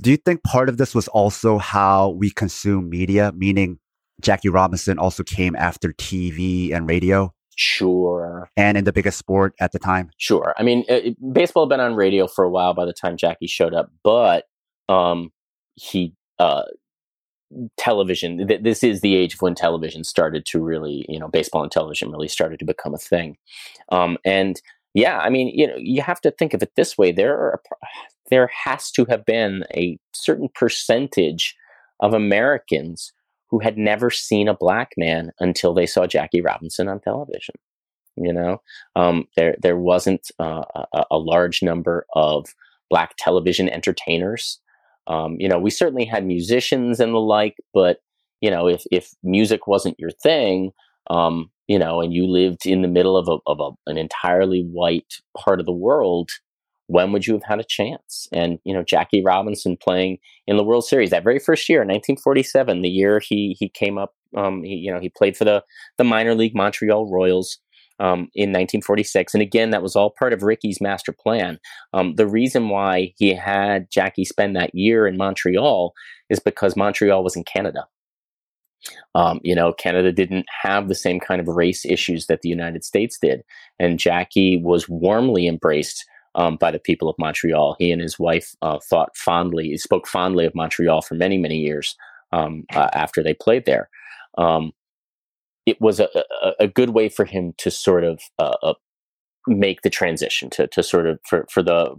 Do you think part of this was also how we consume media, meaning Jackie Robinson also came after TV and radio? Sure. And in the biggest sport at the time? Sure. I mean, it, baseball had been on radio for a while by the time Jackie showed up, but um, he uh, television th- this is the age of when television started to really you know baseball and television really started to become a thing um, and yeah i mean you know you have to think of it this way there are there has to have been a certain percentage of americans who had never seen a black man until they saw jackie robinson on television you know? Um, there there wasn't uh, a, a large number of black television entertainers. Um, you know, we certainly had musicians and the like, but you know, if if music wasn't your thing, um, you know, and you lived in the middle of a, of a, an entirely white part of the world, when would you have had a chance? And you know, Jackie Robinson playing in the World Series that very first year, 1947, the year he he came up, um, he, you know, he played for the the minor league Montreal Royals um, in 1946. And again, that was all part of Rickey's master plan. Um, the reason why he had Jackie spend that year in Montreal is because Montreal was in Canada. Um, you know, Canada didn't have the same kind of race issues that the United States did. And Jackie was warmly embraced um, by the people of Montreal. He and his wife uh, thought fondly, spoke fondly of Montreal for many, many years um, uh, after they played there. Um, it was a, a, a, good way for him to sort of uh, uh, make the transition to, to sort of for, for the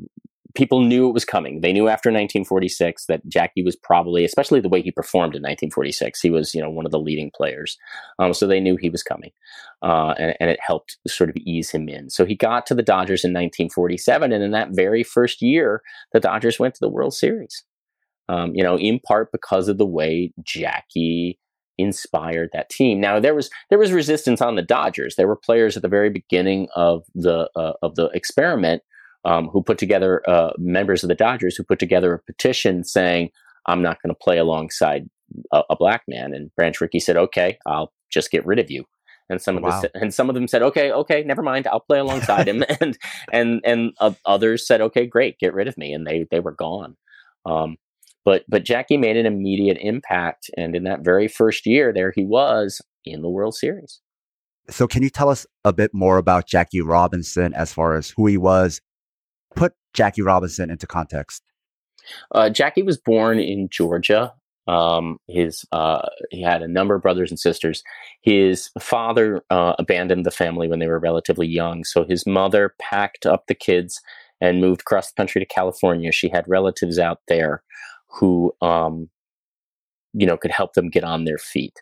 people knew it was coming. They knew after 1946 that Jackie was probably, especially the way he performed in 1946, he was you know one of the leading players. Um, so they knew he was coming, uh, and, and, it helped sort of ease him in. So he got to the Dodgers in 1947, and in that very first year, the Dodgers went to the World Series. Um, you know, in part because of the way Jackie inspired that team. Now there was there was resistance on the Dodgers. There were players at the very beginning of the uh, of the experiment um, who put together uh, members of the Dodgers who put together a petition saying, "I'm not going to play alongside a, a, black man." And Branch Rickey said, "Okay, I'll just get rid of you." And some of wow. the, and some of them said, "Okay, okay, never mind, I'll play alongside him." (laughs) and and and uh, others said, "Okay, great, get rid of me," and they they were gone. Um, but but Jackie made an immediate impact, and in that very first year, there he was in the World Series. So, can you tell us a bit more about Jackie Robinson as far as who he was? Put Jackie Robinson into context. Uh, Jackie was born in Georgia. Um, his uh, he had a number of brothers and sisters. His father uh, abandoned the family when they were relatively young, so his mother packed up the kids and moved across the country to California. She had relatives out there who um, you know could help them get on their feet.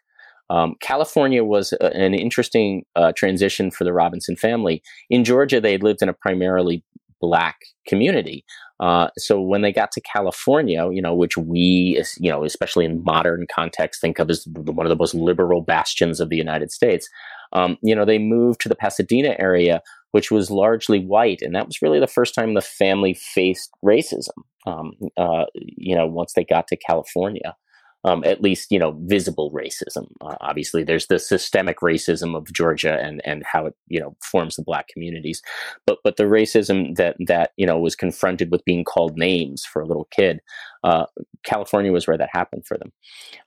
Um, California was a, an interesting uh, transition for the Robinson family. In Georgia, they lived in a primarily black community. Uh, so when they got to California, you know, which we, you know, especially in modern context, think of as one of the most liberal bastions of the United States, um, you know, they moved to the Pasadena area, which was largely white, and that was really the first time the family faced racism. Um, uh, you know, once they got to California, um, at least you know visible racism. Uh, obviously, there's the systemic racism of Georgia and and how it you know forms the black communities, but but the racism that that you know was confronted with being called names for a little kid, uh, California was where that happened for them.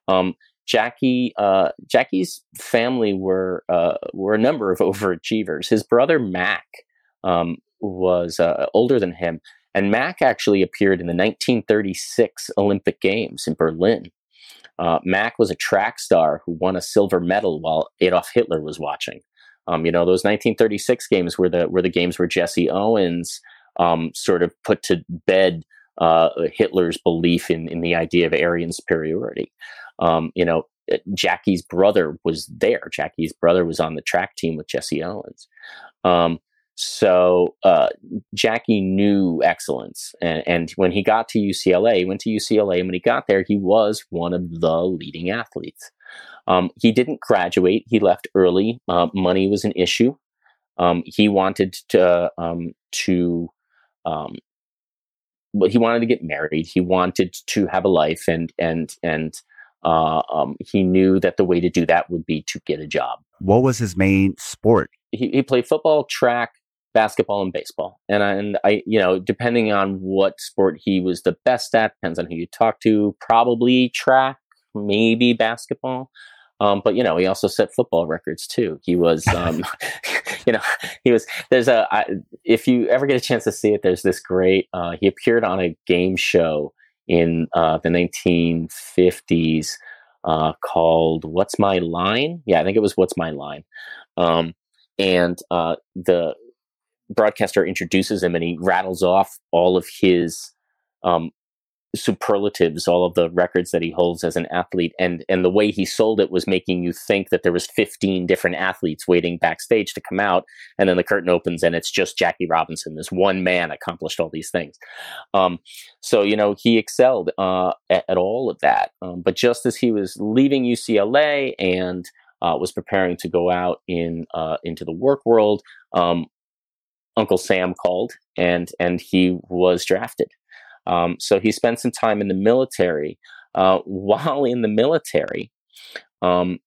Um, Jackie, uh, Jackie's family were uh, were a number of (laughs) overachievers. His brother Mac um, was uh, older than him, and Mac actually appeared in the 1936 Olympic Games in Berlin. Uh, Mac was a track star who won a silver medal while Adolf Hitler was watching. Um, you know, those 1936 games were the were the games where Jesse Owens um, sort of put to bed uh, Hitler's belief in in the idea of Aryan superiority. Um, you know, Jackie's brother was there. Jackie's brother was on the track team with Jesse Owens. Um, so uh, Jackie knew excellence, and, and when he got to UCLA, he went to UCLA, and when he got there, he was one of the leading athletes. Um, he didn't graduate; he left early. Uh, money was an issue. Um, he wanted to um, to um, but he wanted to get married. He wanted to have a life, and and and uh, um, he knew that the way to do that would be to get a job. What was his main sport? He, he played football, track, basketball, and baseball. And I, and I, you know, depending on what sport he was the best at, depends on who you talk to. Probably track, maybe basketball. Um, but you know, he also set football records too. He was, um, (laughs) (laughs) you know, he was. There's a. I, if you ever get a chance to see it, there's this great. Uh, he appeared on a game show in uh, the 1950s uh, called "What's My Line." Yeah, I think it was "What's My Line," um, and uh, the broadcaster introduces him and he rattles off all of his um, superlatives, all of the records that he holds as an athlete, and and the way he sold it was making you think that there was 15 different athletes waiting backstage to come out, and then the curtain opens and it's just Jackie Robinson. This one man accomplished all these things. Um, so you know he excelled uh, at, at, all of that. Um, but just as he was leaving UCLA and uh, was preparing to go out in uh, into the work world, um, Uncle Sam called and and he was drafted. Um, so he spent some time in the military. Uh, while in the military, um,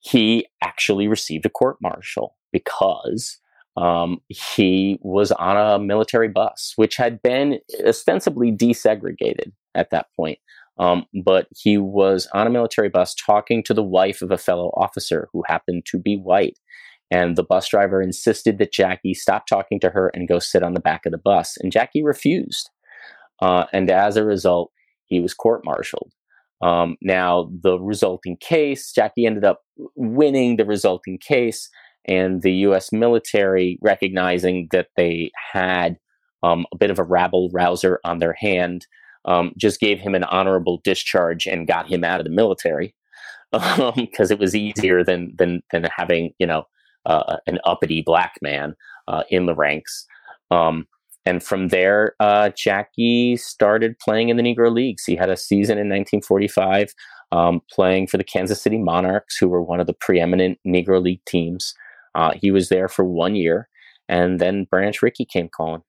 he actually received a court martial because um, he was on a military bus, which had been ostensibly desegregated at that point. Um, but he was on a military bus talking to the wife of a fellow officer who happened to be white. And the bus driver insisted that Jackie stop talking to her and go sit on the back of the bus. And Jackie refused. Uh, and as a result, he was court martialed. Um, now, the resulting case, Jackie ended up winning the resulting case, and the U.S. military, recognizing that they had um, a bit of a rabble rouser on their hand, um, just gave him an honorable discharge and got him out of the military because (laughs) um, it was easier than than than having you know uh, an uppity black man uh, in the ranks. Um, and from there, uh, Jackie started playing in the Negro Leagues. He had a season in 1945 um, playing for the Kansas City Monarchs, who were one of the preeminent Negro League teams. Uh, he was there for one year, and then Branch Rickey came calling.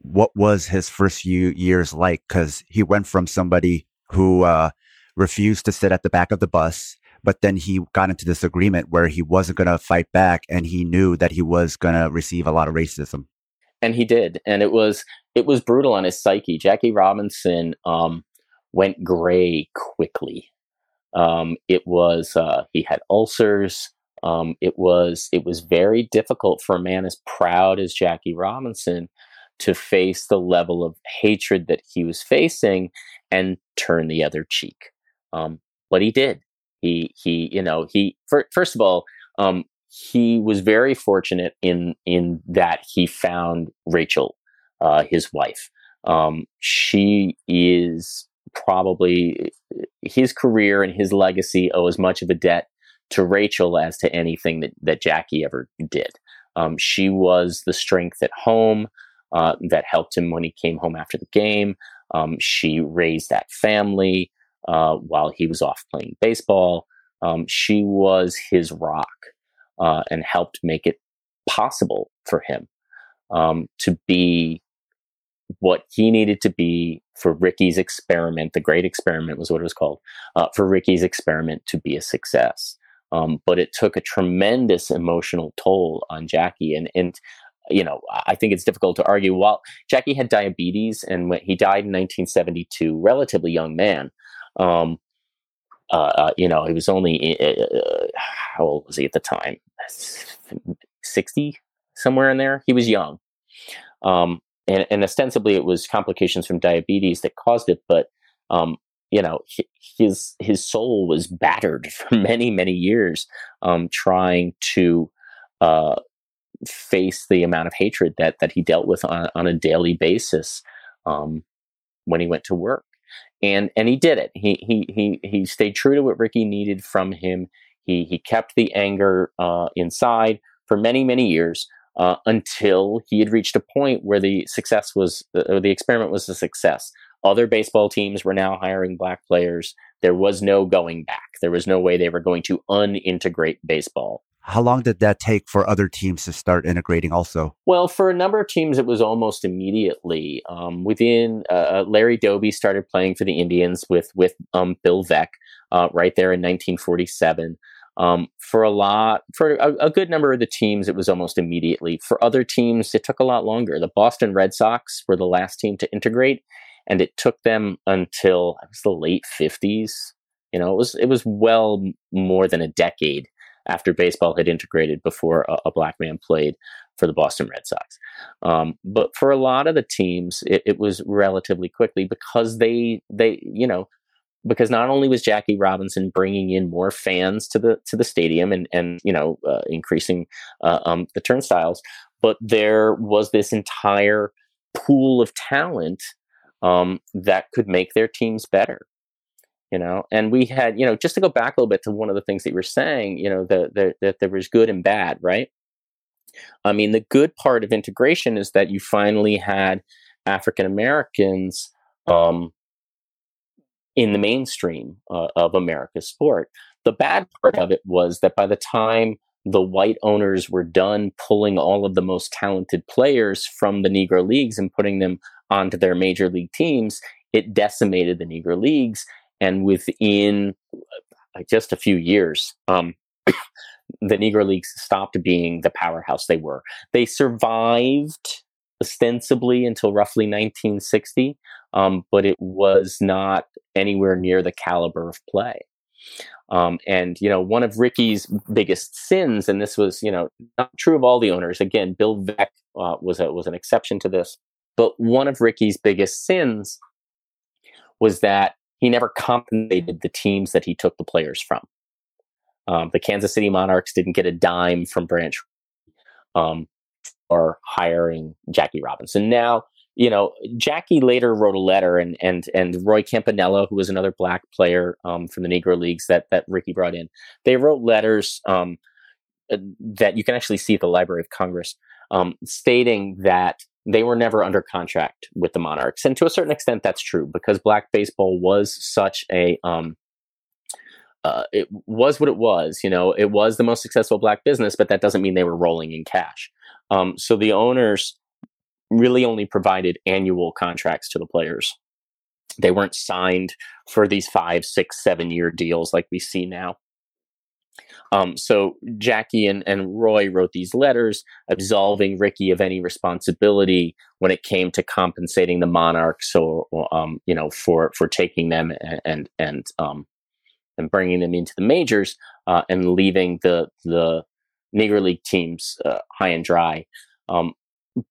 What was his first few years like? Because he went from somebody who uh, refused to sit at the back of the bus, but then he got into this agreement where he wasn't going to fight back, and he knew that he was going to receive a lot of racism and he did, and it was it was brutal on his psyche. Jackie Robinson um, went gray quickly. Um, it was uh, he had ulcers. Um, it was it was very difficult for a man as proud as Jackie Robinson to face the level of hatred that he was facing and turn the other cheek. Um, but he did. He he you know he for, first of all um, he was very fortunate in in that he found Rachel, uh, his wife. Um, she is probably his career and his legacy owe as much of a debt to Rachel as to anything that, that Jackie ever did. Um, she was the strength at home uh, that helped him when he came home after the game. Um, she raised that family uh, while he was off playing baseball. Um, she was his rock uh, and helped make it possible for him um, to be what he needed to be for Rickey's experiment. The great experiment was what it was called uh, for Rickey's experiment to be a success. Um, but it took a tremendous emotional toll on Jackie, and and you know I think it's difficult to argue. While Jackie had diabetes and when he died in 1972, relatively young man. Um, uh, uh, you know, he was only uh, how old was he at the time? Sixty, somewhere in there. He was young, um, and, and, ostensibly it was complications from diabetes that caused it. But um, you know, his his soul was battered (laughs) for many many years, um, trying to uh, face the amount of hatred that that he dealt with on, on a daily basis um, when he went to work and and he did it. He he he he stayed true to what Rickey needed from him. He he kept the anger uh, inside for many many years. uh, until he had reached a point where the success was, uh, the experiment was a success. Other baseball teams were now hiring black players. There was no going back. There was no way they were going to unintegrate baseball. How long did that take for other teams to start integrating also? Well, for a number of teams, it was almost immediately. Um, within uh, uh Larry Doby started playing for the Indians with with um, Bill Veeck uh, right there in 1947. Um, for a lot, for a, a, good number of the teams, it was almost immediately. For other teams, it took a lot longer. The Boston Red Sox were the last team to integrate, and it took them until it was the late 50s. You know, it was it was well more than a decade after baseball had integrated before a, a black man played for the Boston Red Sox. Um, but for a lot of the teams, it, it, was relatively quickly because they they you know because not only was Jackie Robinson bringing in more fans to the to the stadium and and you know uh, increasing uh, um, the turnstiles, but there was this entire pool of talent um, that could make their teams better you know? And we had you know just to go back a little bit to one of the things that you were saying you know that the, that there was good and bad right? I mean the good part of integration is that you finally had african americans um, in the mainstream uh, of america's sport. The bad part of it was that by the time the white owners were done pulling all of the most talented players from the negro leagues and putting them onto their major league teams it decimated the negro leagues and within just a few years, um, (coughs) the Negro Leagues stopped being the powerhouse they were. They survived ostensibly until roughly 1960, um, but it was not anywhere near the caliber of play. Um, and you know, one of Rickey's biggest sins, and this was you know not true of all the owners. Again, Bill Veeck uh, was a, was an exception to this, but one of Rickey's biggest sins was that he never compensated the teams that he took the players from. Um, the Kansas City Monarchs didn't get a dime from Branch um, or hiring Jackie Robinson. Now, you know, Jackie later wrote a letter, and and and Roy Campanella, who was another black player um, from the Negro Leagues that that Rickey brought in, they wrote letters um, uh, that you can actually see at the Library of Congress, um, stating that they were never under contract with the Monarchs. And to a certain extent, that's true because black baseball was such a, um, uh, it was what it was. You know, it was the most successful black business, but that doesn't mean they were rolling in cash. Um, so the owners really only provided annual contracts to the players. They weren't signed for these five, six, seven year deals like we see now. Um, so Jackie and, and Roy wrote these letters absolving Rickey of any responsibility when it came to compensating the Monarchs or, um, you know for for taking them and and and, um, and bringing them into the majors uh, and leaving the the Negro League teams uh, high and dry. Um,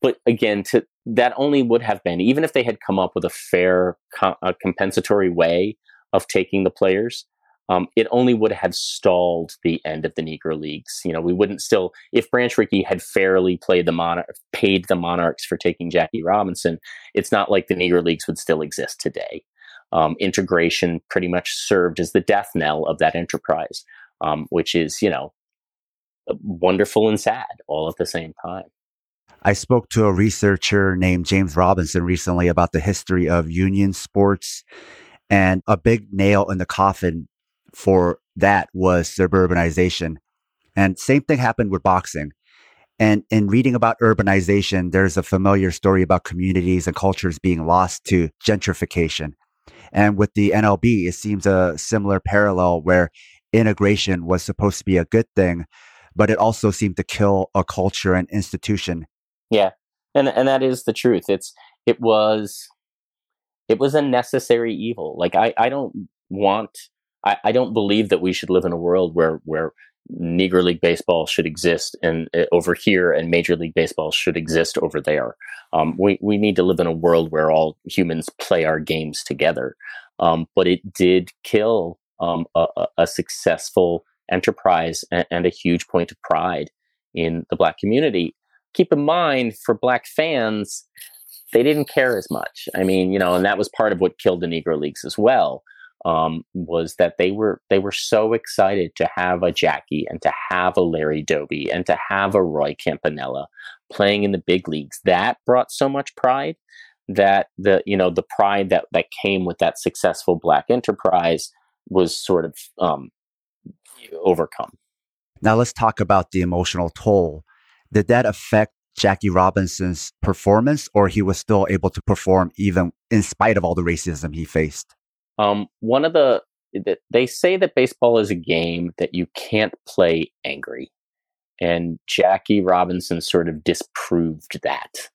but again, to that only would have been even if they had come up with a fair co- compensatory way of taking the players um, it only would have stalled the end of the Negro Leagues. You know, we wouldn't still, if Branch Rickey had fairly played the Monarch, paid the Monarchs for taking Jackie Robinson, it's not like the Negro Leagues would still exist today. Um, integration pretty much served as the death knell of that enterprise, um, which is, you know, wonderful and sad all at the same time. I spoke to a researcher named James Robinson recently about the history of union sports. And a big nail in the coffin for that was suburbanization. And same thing happened with boxing. And in reading about urbanization, there's a familiar story about communities and cultures being lost to gentrification. And with the NLB, it seems a similar parallel where integration was supposed to be a good thing, but it also seemed to kill a culture and institution. Yeah. And and that is the truth. It's it was it was a necessary evil. Like I, I don't want I, I don't believe that we should live in a world where where Negro League baseball should exist and uh, over here, and Major League Baseball should exist over there. Um, we we need to live in a world where all humans play our games together. Um, but it did kill um, a, a, successful enterprise and, and, a huge point of pride in the black community. Keep in mind, for black fans, they didn't care as much. I mean, you know, and that was part of what killed the Negro Leagues as well um, was that they were they were so excited to have a Jackie and to have a Larry Doby and to have a Roy Campanella playing in the big leagues. That brought so much pride that the you know the pride that that came with that successful black enterprise was sort of um, overcome. Now let's talk about the emotional toll. Did that affect Jackie Robinson's performance, or he was still able to perform even in spite of all the racism he faced? Um, one of the they say that baseball is a game that you can't play angry, and Jackie Robinson sort of disproved that.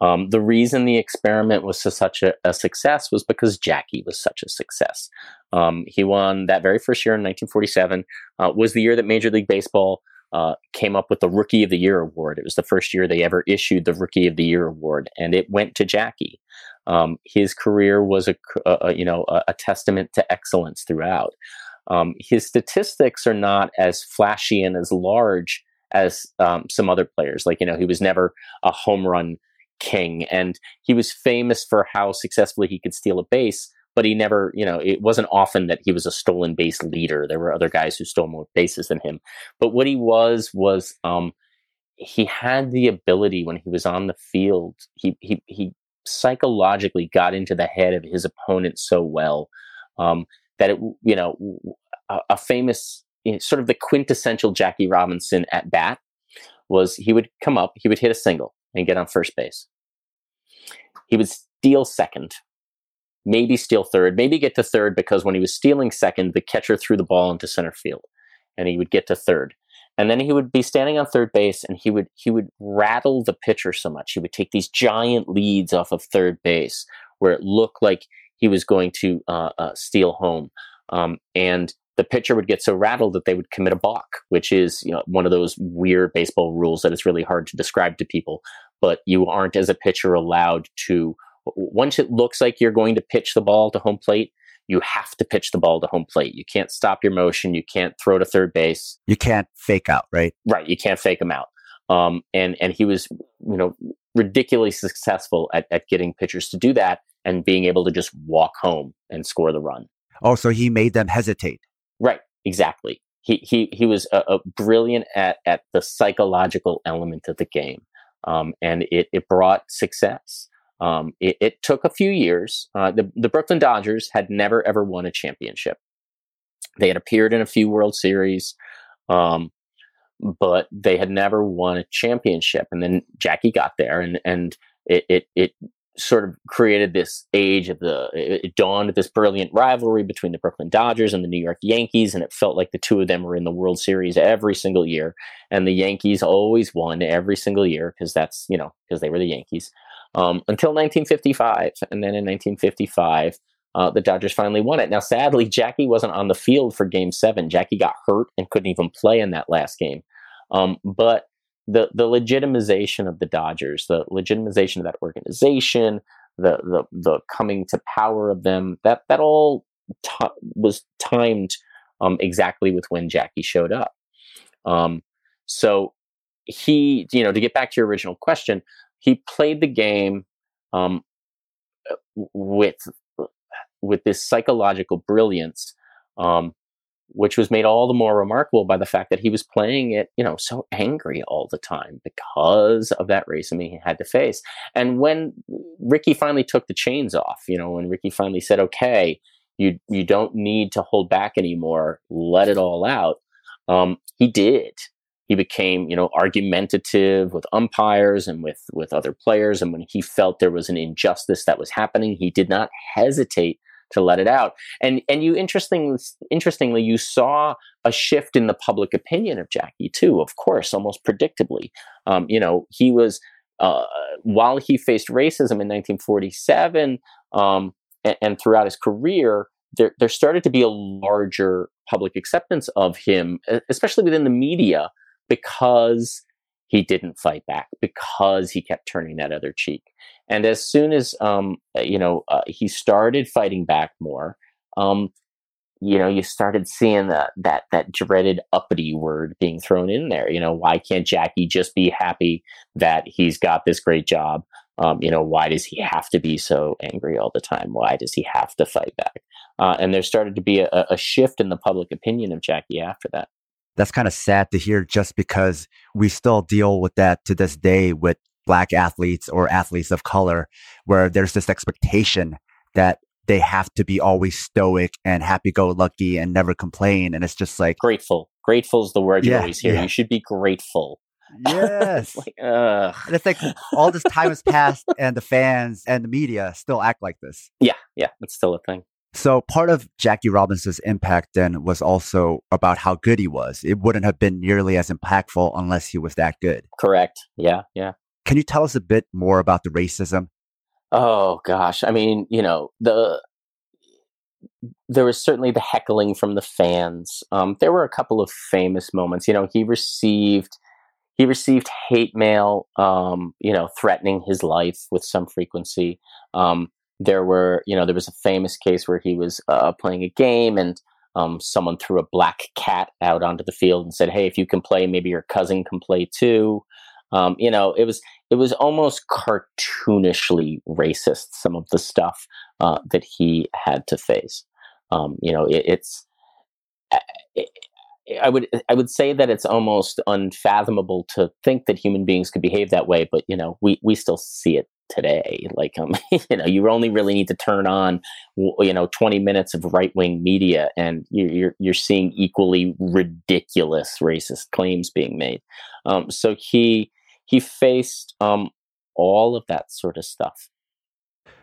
Um, the reason the experiment was such a, a, success was because Jackie was such a success. Um, he won that very first year in 1947. Uh, was the year that Major League Baseball uh, came up with the Rookie of the Year award. It was the first year they ever issued the Rookie of the Year award, and it went to Jackie. Um, his career was a, a you know a, a, testament to excellence throughout. Um, his statistics are not as flashy and as large as um, some other players. Like you know, he was never a home run king, and he was famous for how successfully he could steal a base but he never, you know, it wasn't often that he was a stolen base leader. There were other guys who stole more bases than him. But what he was was um, he had the ability when he was on the field. He he he psychologically got into the head of his opponent so well um, that it, you know, a, a famous sort of the quintessential Jackie Robinson at bat was he would come up, he would hit a single and get on first base. He would steal second maybe steal third, maybe get to third because when he was stealing second, the catcher threw the ball into center field and he would get to third. And then he would be standing on third base and he would he would rattle the pitcher so much. He would take these giant leads off of third base where it looked like he was going to uh, uh, steal home. Um, and the pitcher would get so rattled that they would commit a balk, which is you know, one of those weird baseball rules that it's really hard to describe to people. But you aren't, as a pitcher, allowed to once it looks like you're going to pitch the ball to home plate, you have to pitch the ball to home plate. You can't stop your motion. You can't throw to third base. You can't fake out, right? Right. You can't fake them out. Um, and and he was, you know, ridiculously successful at, at getting pitchers to do that and being able to just walk home and score the run. Oh, so he made them hesitate. Right. Exactly. He he he was a, a brilliant at at the psychological element of the game, um, and it it brought success. Um, it, it, took a few years. Uh, the, the Brooklyn Dodgers had never ever won a championship. They had appeared in a few World Series, um, but they had never won a championship. And then Jackie got there, and and it it, it sort of created this age of the it dawned this brilliant rivalry between the Brooklyn Dodgers and the New York Yankees and it felt like the two of them were in the World Series every single year and the Yankees always won every single year because that's you know because they were the Yankees um, until 1955. And then in 1955, uh, the Dodgers finally won it. Now, sadly, Jackie wasn't on the field for game seven. Jackie got hurt and couldn't even play in that last game. Um, but the, the legitimization of the Dodgers, the legitimization of that organization, the, the, the coming to power of them, that, that all t- was timed um, exactly with when Jackie showed up. Um, so he, you know, to get back to your original question, he played the game um, uh, with with this psychological brilliance, um, which was made all the more remarkable by the fact that he was playing it, you know, so angry all the time because of that racism he had to face. And when Rickey finally took the chains off, you know, when Rickey finally said, "Okay, you you don't need to hold back anymore, let it all out," um, he did he became you know argumentative with umpires and with with other players. And when he felt there was an injustice that was happening he did not hesitate to let it out. And and you interestingly interestingly you saw a shift in the public opinion of Jackie too of course almost predictably. Um, you know he was uh, while he faced racism in 1947 um, and, and throughout his career there, there started to be a larger public acceptance of him, especially within the media, because he didn't fight back because he kept turning that other cheek. And as soon as um, uh, you know uh, he started fighting back more, um, you know, you started seeing that that that dreaded uppity word being thrown in there. You know, why can't Jackie just be happy that he's got this great job? Um, you know, why does he have to be so angry all the time? Why does he have to fight back? Uh, and there started to be a, a shift in the public opinion of Jackie after that. That's kind of sad to hear just because we still deal with that to this day with black athletes or athletes of color, where there's this expectation that they have to be always stoic and happy go lucky and never complain. And it's just like grateful. Grateful is the word you always hear. Yeah. You should be grateful. (laughs) Yes. like, and it's like all this time has passed and the fans and the media still act like this. Yeah. Yeah. It's still a thing. So part of Jackie Robinson's impact then was also about how good he was. It wouldn't have been nearly as impactful unless he was that good. Correct. Yeah. Yeah. Can you tell us a bit more about the racism? Oh gosh. I mean, you know, the there was certainly the heckling from the fans. Um, there were a couple of famous moments. You know, he received he received hate mail, um, you know, threatening his life with some frequency. Um, there were, you know, there was a famous case where he was uh, playing a game and um, someone threw a black cat out onto the field and said, "Hey, if you can play, maybe your cousin can play too." Um, you know, it was it was almost cartoonishly racist. Some of the stuff uh, that he had to face. Um, you know, it, it's. It, I would I would say that it's almost unfathomable to think that human beings could behave that way, but you know we we still see it today. Like um, (laughs) you know, you only really need to turn on you know twenty minutes of right wing media, and you're you're seeing equally ridiculous racist claims being made. Um, so he he faced um, all of that sort of stuff.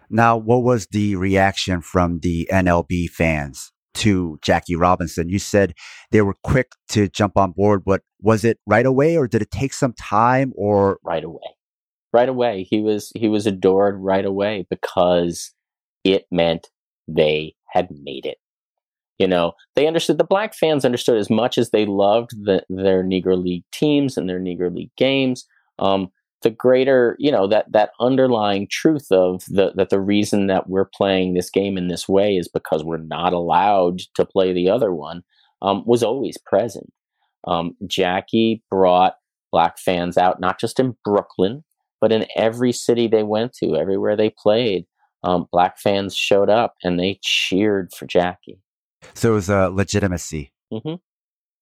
Now, what was the reaction from the NLB fans? to Jackie Robinson. You said they were quick to jump on board, but was it right away or did it take some time or right away? Right away. He was he was adored right away because it meant they had made it. You know, they understood the black fans understood as much as they loved the, their Negro League teams and their Negro League games. Um, the greater you know that that underlying truth of the that the reason that we're playing this game in this way is because we're not allowed to play the other one um, was always present. Um, Jackie brought black fans out not just in Brooklyn but in every city they went to, everywhere they played. Um, black fans showed up and they cheered for Jackie. So it was a legitimacy. Mm-hmm.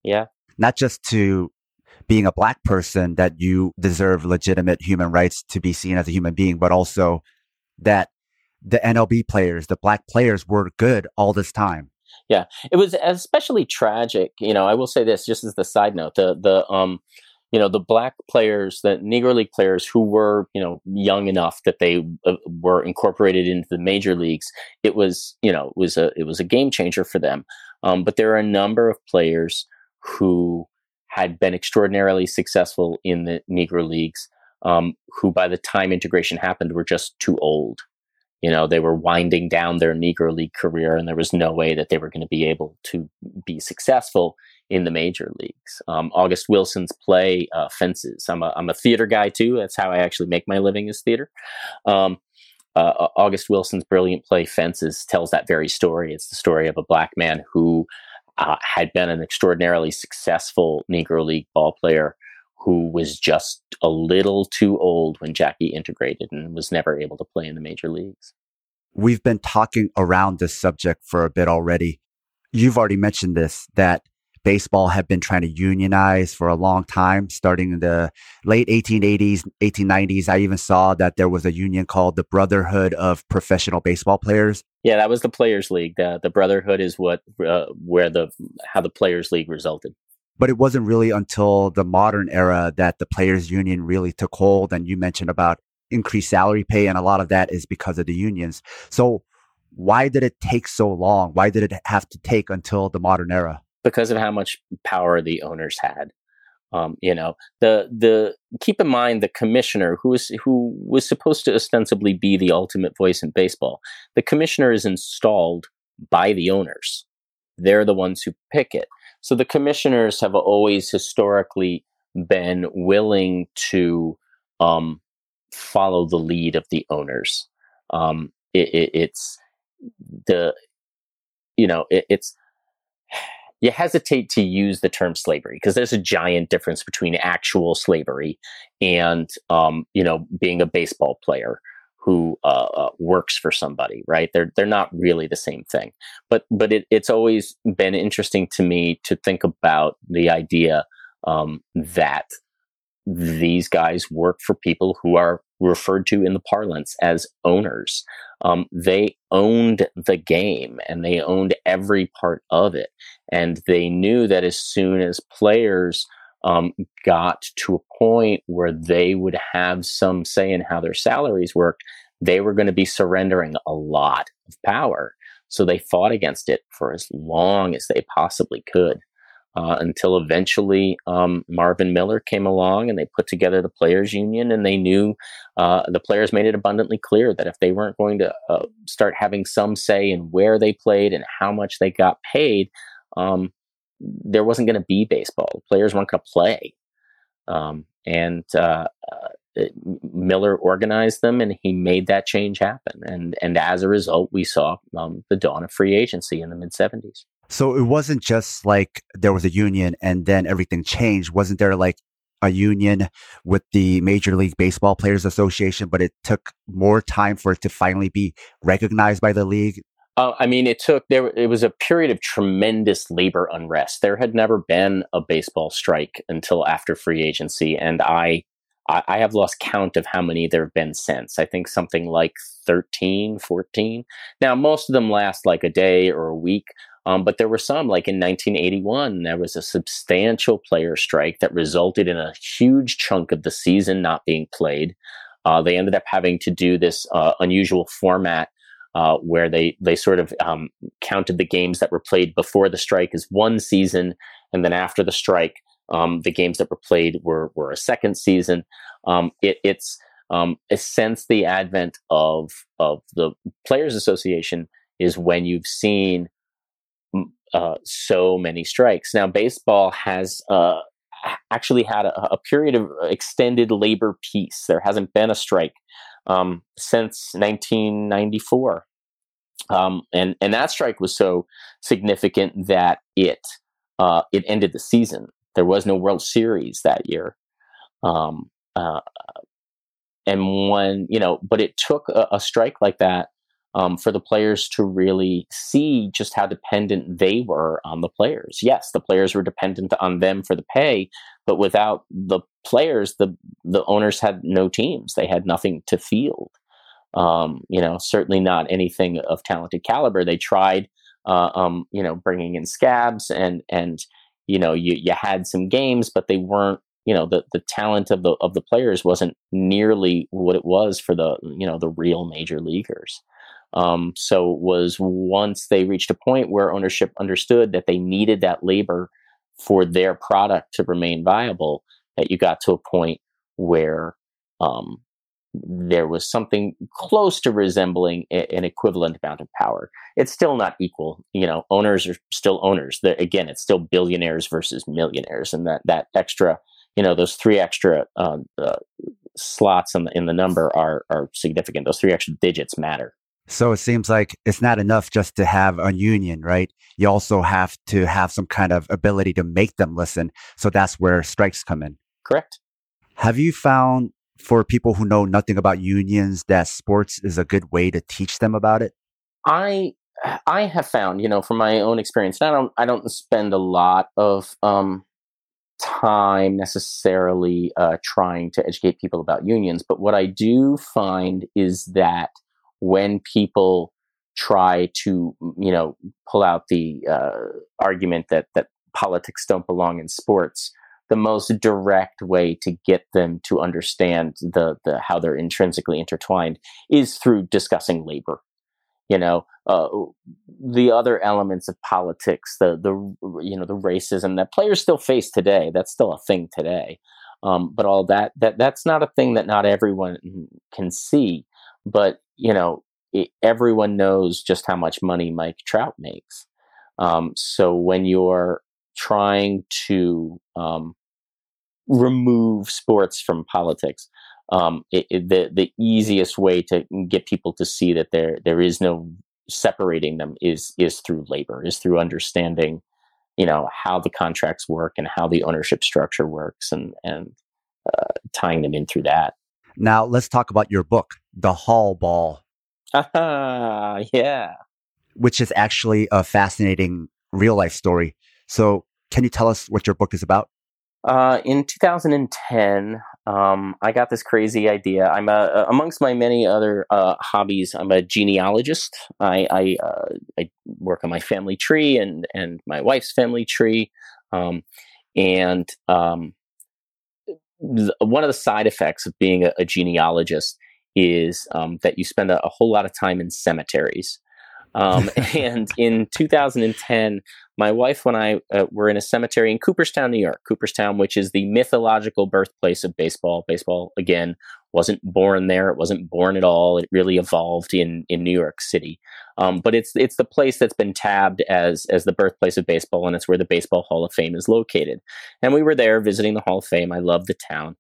Yeah. Not just to being a black person that you deserve legitimate human rights to be seen as a human being, but also that the MLB players, the black players were good all this time. Yeah, it was especially tragic. You know, I will say this just as the side note: the the um, you know, the black players, the Negro League players who were you know young enough that they uh, were incorporated into the major leagues. It was you know it was a it was a game changer for them. Um, but there are a number of players who had been extraordinarily successful in the Negro Leagues, um, who by the time integration happened were just too old. You know, they were winding down their Negro League career, and there was no way that they were going to be able to be successful in the major leagues. Um, August Wilson's play uh, fences. I'm a, I'm a theater guy too. That's how I actually make my living is theater. Um, uh, August Wilson's brilliant play Fences tells that very story. It's the story of a black man who uh, had been an extraordinarily successful Negro League ball player who was just a little too old when Jackie integrated and was never able to play in the major leagues. We've been talking around this subject for a bit already. You've already mentioned this that baseball had been trying to unionize for a long time, starting in the late 1880s, 1890s. I even saw that there was a union called the Brotherhood of Professional Baseball Players. Yeah, that was the Players League. The, the Brotherhood is what uh, where the how the Players League resulted. But it wasn't really until the modern era that the Players Union really took hold. And you mentioned about increased salary pay, and a lot of that is because of the unions. So why did it take so long? Why did it have to take until the modern era? because of how much power the owners had. Um, you know, the the keep in mind the commissioner who was who was supposed to ostensibly be the ultimate voice in baseball. The commissioner is installed by the owners. They're the ones who pick it. So the commissioners have always historically been willing to um, follow the lead of the owners. Um, it, it, it's the you know it, it's you hesitate to use the term slavery because there's a giant difference between actual slavery and um, you know being a baseball player who uh, uh, works for somebody, right? They're they're not really the same thing. But but it, it's always been interesting to me to think about the idea um, that these guys work for people who are referred to in the parlance as owners. Um, they owned the game and they owned every part of it, and they knew that as soon as players um, got to a point where they would have some say in how their salaries worked, they were going to be surrendering a lot of power. So they fought against it for as long as they possibly could. Uh, until eventually um, Marvin Miller came along and they put together the players union and they knew uh, the players made it abundantly clear that if they weren't going to uh, start having some say in where they played and how much they got paid, um, there wasn't going to be baseball. Players weren't going to play. Um, and uh, uh, Miller organized them, and he made that change happen. And and as a result, we saw um, the dawn of free agency in the mid '70s. So it wasn't just like there was a union and then everything changed. Wasn't there like a union with the Major League Baseball Players Association, but it took more time for it to finally be recognized by the league? Uh, I mean, it took there. It was a period of tremendous labor unrest. There had never been a baseball strike until after free agency, and I, I, I have lost count of how many there have been since. I think something like 13, 14. Now, most of them last like a day or a week, um, but there were some, like in 1981, there was a substantial player strike that resulted in a huge chunk of the season not being played. Uh, they ended up having to do this uh, unusual format uh, where they they sort of um, counted the games that were played before the strike as one season, and then after the strike, um, the games that were played were were a second season. Um, it, it's um, since the advent of of the Players Association is when you've seen uh, so many strikes. Now, baseball has uh, actually had a, a, period of extended labor peace. There hasn't been a strike um, since 1994. Um, and and that strike was so significant that it uh, it ended the season. There was no World Series that year, um, uh, and when you know, but it took a, a strike like that um, for the players to really see just how dependent they were on the players. Yes, the players were dependent on them for the pay, but without the players, the the owners had no teams. They had nothing to field. Um, you know, certainly not anything of talented caliber. They tried, uh, um, you know, bringing in scabs and and you know you you had some games, but they weren't. You know, the the talent of the of the players wasn't nearly what it was for the you know the real major leaguers. Um, so was once they reached a point where ownership understood that they needed that labor for their product to remain viable, that you got to a point where um, there was something close to resembling a, an equivalent amount of power. It's still not equal. You know, owners are still owners. They're, again, it's still billionaires versus millionaires, and that that extra, you know, those three extra uh, uh, slots in the in the number are are significant. Those three extra digits matter. So it seems like it's not enough just to have a union, right? You also have to have some kind of ability to make them listen. So that's where strikes come in. Correct. Have you found for people who know nothing about unions that sports is a good way to teach them about it? I I have found, you know, from my own experience, I don't I don't spend a lot of um, time necessarily uh, trying to educate people about unions, but what I do find is that when people try to you know pull out the uh, argument that that politics don't belong in sports the most direct way to get them to understand the, the how they're intrinsically intertwined is through discussing labor you know? Uh, the other elements of politics the the you know the racism that players still face today that's still a thing today. Um, but all that that that's not a thing that not everyone can see. But you know, it, everyone knows just how much money Mike Trout makes. Um, so when you're trying to um, remove sports from politics, um, it, it, the the easiest way to get people to see that there there is no separating them is is through labor, is through understanding, you know, how the contracts work and how the ownership structure works, and and uh, tying them in through that. Now let's talk about your book the Hall Ball. (laughs) yeah. Which is actually a fascinating real life story. So, can you tell us what your book is about? Uh, in 2010, um, I got this crazy idea. I'm a, amongst my many other uh, hobbies. I'm a genealogist. I I, uh, I, work on my family tree and and my wife's family tree, um, and um, th- one of the side effects of being a, a genealogist is um, that you spend a, a, whole lot of time in cemeteries. Um, (laughs) and in 2010, my wife and I uh, were in a cemetery in Cooperstown, New York. Cooperstown, which is the mythological birthplace of baseball. Baseball, again, wasn't born there. It wasn't born at all. It really evolved in in New York City. Um, but it's it's the place that's been tabbed as as the birthplace of baseball, and it's where the Baseball Hall of Fame is located. And we were there visiting the Hall of Fame. I love the town.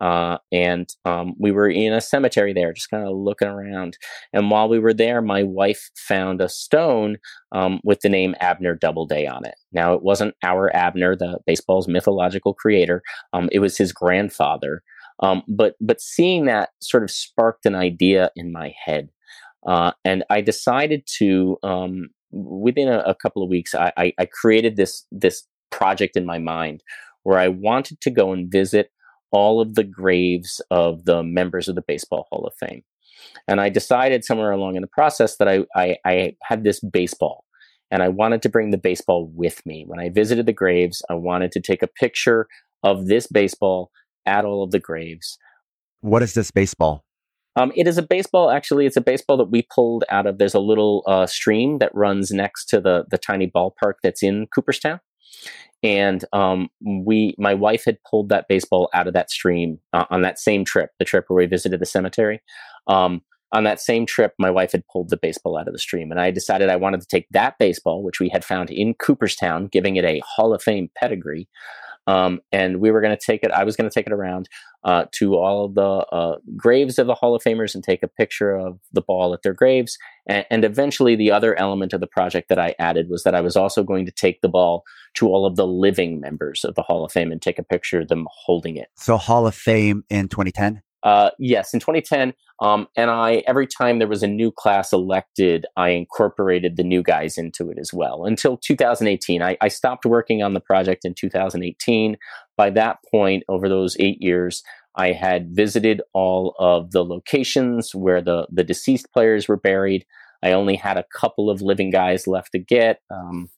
Uh, and um, we were in a cemetery there, just kind of looking around. And while we were there, my wife found a stone um, with the name Abner Doubleday on it. Now, it wasn't our Abner, the baseball's mythological creator. Um, it was his grandfather. Um, but but seeing that sort of sparked an idea in my head, uh, and I decided to. Um, within a, a, couple of weeks, I, I, I created this this project in my mind where I wanted to go and visit all of the graves of the members of the Baseball Hall of Fame. And I decided somewhere along in the process that I, I, I, had this baseball and I wanted to bring the baseball with me. When I visited the graves, I wanted to take a picture of this baseball at all of the graves. What is this baseball? Um, it is a baseball. Actually, it's a baseball that we pulled out of. There's a little uh, stream that runs next to the the tiny ballpark that's in Cooperstown, and um, we my wife had pulled that baseball out of that stream uh, on that same trip the trip where we visited the cemetery. Um, on that same trip my wife had pulled the baseball out of the stream and i decided i wanted to take that baseball which we had found in cooperstown giving it a hall of fame pedigree um, and we were going to take it, I was going to take it around uh, to all of the uh, graves of the Hall of Famers and take a picture of the ball at their graves. And, and, eventually, the other element of the project that I added was that I was also going to take the ball to all of the living members of the Hall of Fame and take a picture of them holding it. So, Hall of Fame in 2010? Uh, yes, in 2010, um, and I every time there was a new class elected, I incorporated the new guys into it as well. Until 2018, I, I stopped working on the project in 2018. By that point, over those eight years, I had visited all of the locations where the the deceased players were buried. I only had a couple of living guys left to get, um,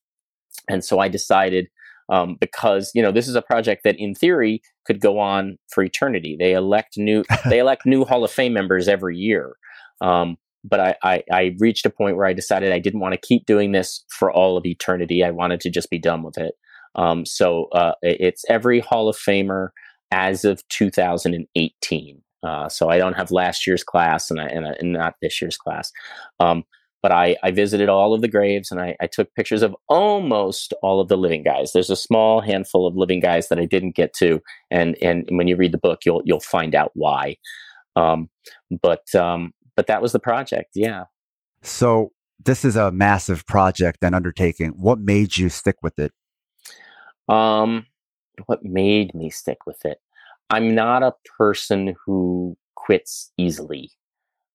and so I decided um, because you know this is a project that in theory could go on for eternity. They elect new (laughs) they elect new Hall of Fame members every year. Um, but I, I, I, reached a point where I decided I didn't want to keep doing this for all of eternity. I wanted to just be done with it. Um, so uh, it's every Hall of Famer as of 2018. Uh, so I don't have last year's class and, I, and, I, and not this year's class. Um, but I, I visited all of the graves and I, I, took pictures of almost all of the living guys. There's a small handful of living guys that I didn't get to, and and when you read the book, you'll you'll find out why. Um, but um, but that was the project, yeah. So this is a massive project and undertaking. What made you stick with it? Um, what made me stick with it? I'm not a person who quits easily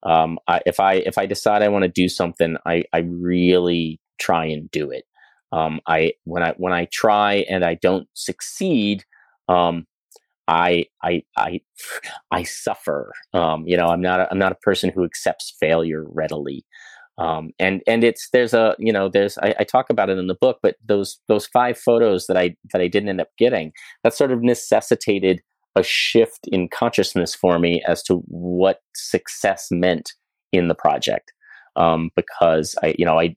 um, I, if I if I decide I want to do something, I, I really try and do it. Um, I when I when I try and I don't succeed, um, I I I I suffer. Um, you know, I'm not a, I'm not a person who accepts failure readily. Um, and and it's there's a you know there's I, I, talk about it in the book, but those those five photos that I that I didn't end up getting that sort of necessitated a shift in consciousness for me as to what success meant in the project. Um, because I, you know, I,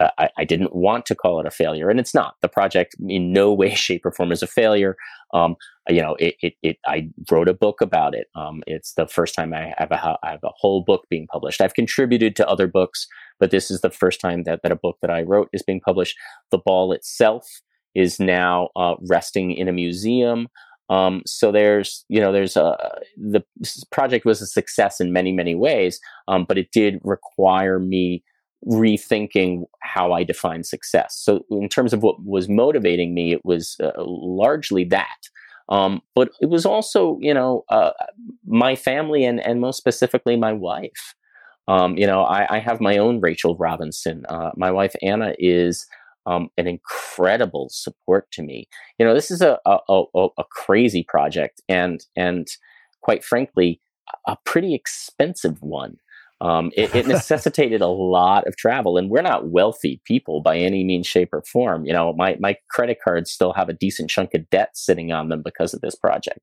I, I, didn't want to call it a failure, and it's not. The project in no (laughs) way, shape, or form is a failure. Um, you know, it, it, it, I wrote a book about it. Um, it's the first time I have a, I have a whole book being published. I've contributed to other books, but this is the first time that, that a book that I wrote is being published. The ball itself is now uh, resting in a museum. Um, so there's, you know, there's a the project was a success in many many ways, um, but it did require me rethinking how I define success. So in terms of what was motivating me, it was uh, largely that. Um, but it was also, you know, uh, my family and, and most specifically my wife. Um, you know, I, I, have my own Rachel Robinson. Uh, my wife Anna is um, an incredible support to me. You know, this is a, a, a, a crazy project, and and quite frankly, a pretty expensive one. Um, it, it, (laughs) necessitated a lot of travel, and we're not wealthy people by any means, shape, or form. You know, my my credit cards still have a decent chunk of debt sitting on them because of this project.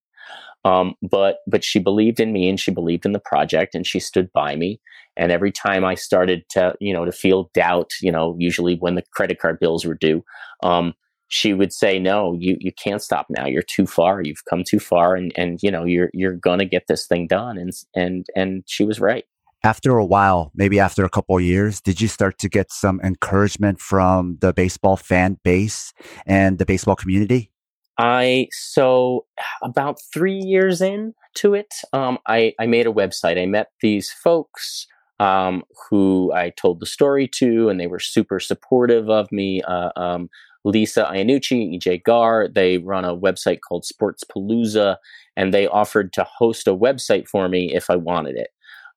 Um, but but she believed in me, and she believed in the project, and she stood by me. And every time I started to you know to feel doubt, you know, usually when the credit card bills were due, um, she would say, "No, you you can't stop now. You're too far. You've come too far, and and you know you're you're gonna get this thing done." And and and she was right after a while, maybe after a couple years, did you start to get some encouragement from the baseball fan base and the baseball community? I so about three years into it, um, I I made a website. I met these folks um, who I told the story to, and they were super supportive of me. Uh, um, Lisa Iannucci, EJ Gar, they run a website called Sports Palooza, and they offered to host a website for me if I wanted it.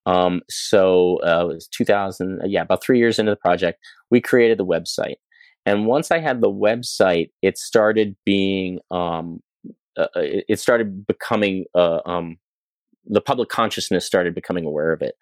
Um, so uh, it was 2000, uh, yeah, about three years into the project, we created the website. And once I had the website, it started being, um, uh, uh it started becoming, uh, um, the public consciousness started becoming aware of it.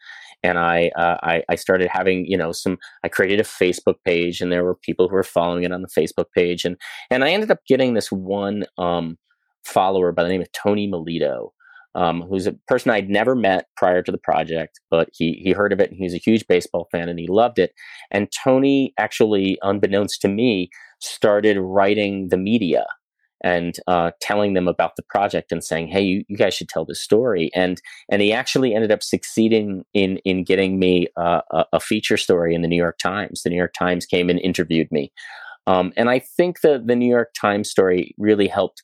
And I, uh, I, I, started having, you know, some, I created a Facebook page and there were people who were following it on the Facebook page. And, and I ended up getting this one, um, follower by the name of Tony Melito um, who's a person I'd never met prior to the project, but he he heard of it and he's a huge baseball fan and he loved it. And Tony actually, unbeknownst to me, started writing the media and uh, telling them about the project and saying, "Hey, you, you guys should tell this story." And and he actually ended up succeeding in in getting me uh, a, a, feature story in the New York Times. The New York Times came and interviewed me, um, and I think the the New York Times story really helped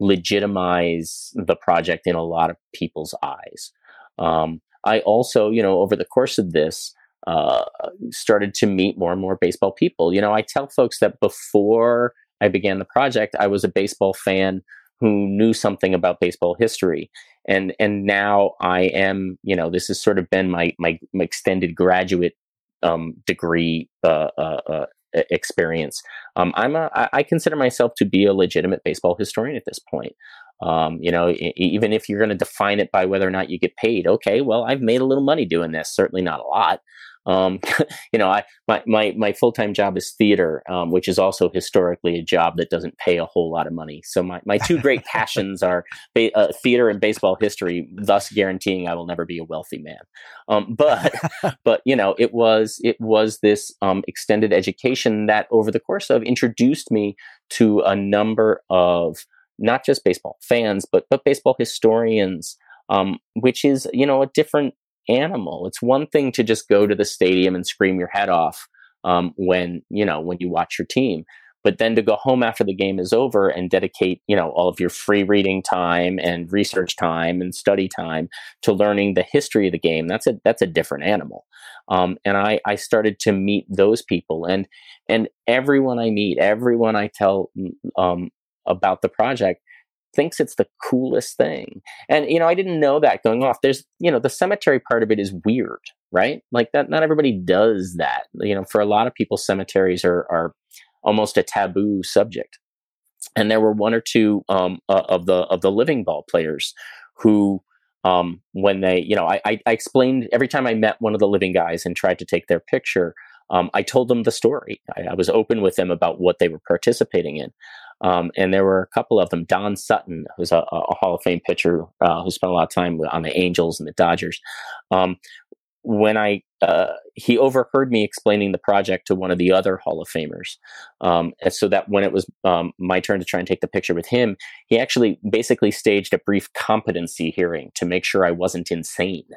legitimize the project in a lot of people's eyes. Um, I also, you know, over the course of this, uh, started to meet more and more baseball people. You know, I tell folks that before I began the project, I was a baseball fan who knew something about baseball history, and and now I am. You know, this has sort of been my my, my extended graduate um, degree uh, uh, uh experience. Um, I'm a, I consider myself to be a legitimate baseball historian at this point. Um, you know, even if you're going to define it by whether or not you get paid, okay, well, I've made a little money doing this. Certainly not a lot. Um, (laughs) you know, I my my, my full time job is theater, um, which is also historically a job that doesn't pay a whole lot of money. So my, my two great (laughs) passions are ba- uh, theater and baseball history, thus guaranteeing I will never be a wealthy man. Um, but (laughs) but you know, it was it was this um, extended education that over the course of introduced me to a number of not just baseball fans, but but baseball historians. Um, which is you know a different animal. It's one thing to just go to the stadium and scream your head off um, when you know when you watch your team, but then to go home after the game is over and dedicate you know all of your free reading time and research time and study time to learning the history of the game. That's a that's a different animal. Um, and I I started to meet those people and and everyone I meet, everyone I tell um, about the project thinks it's the coolest thing. And you know, I didn't know that going off. There's, you know, the cemetery part of it is weird, right? Like that not everybody does that. You know, for a lot of people cemeteries are are almost a taboo subject. And there were one or two um, uh, of the of the living ball players who um, when they, you know, I, I, I explained every time I met one of the living guys and tried to take their picture, um, I told them the story. I, I, was open with them about what they were participating in. Um, and there were a couple of them. Don Sutton, who's a, a Hall of Fame pitcher uh, who spent a lot of time on the Angels and the Dodgers. Um, when I uh, he overheard me explaining the project to one of the other Hall of Famers, um, so that when it was um, my turn to try and take the picture with him, he actually basically staged a brief competency hearing to make sure I wasn't insane.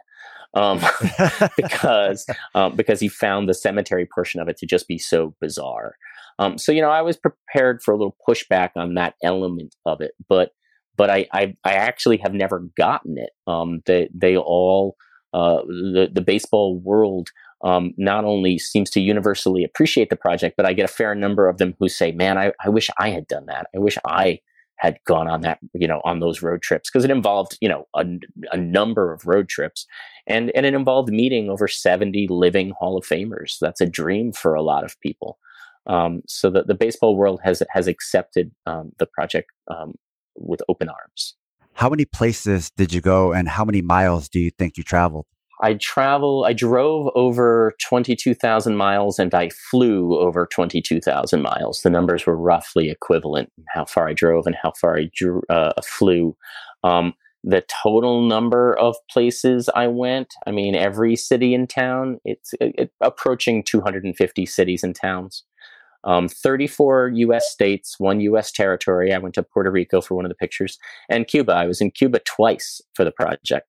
Um, (laughs) because (laughs) um, because he found the cemetery portion of it to just be so bizarre. Um, so you know, I was prepared for a little pushback on that element of it, but but I I, I actually have never gotten it. Um, they they all uh, the the baseball world um, not only seems to universally appreciate the project, but I get a fair number of them who say, "Man, I, I wish I had done that. I wish I had gone on that, you know, on those road trips because it involved, you know, a, a, number of road trips and, and it involved meeting over 70 living Hall of Famers. That's a dream for a lot of people. Um, so the, the baseball world has, has accepted um, the project um, with open arms. How many places did you go and how many miles do you think you traveled? I travel, I drove over 22,000 miles and I flew over 22,000 miles. The numbers were roughly equivalent, how far I drove and how far I drew, uh, flew. Um, the total number of places I went, I mean, every city and town, it's it, it, approaching 250 cities and towns. Um, 34 US states, one US territory. I went to Puerto Rico for one of the pictures, and Cuba. I was in Cuba twice for the project.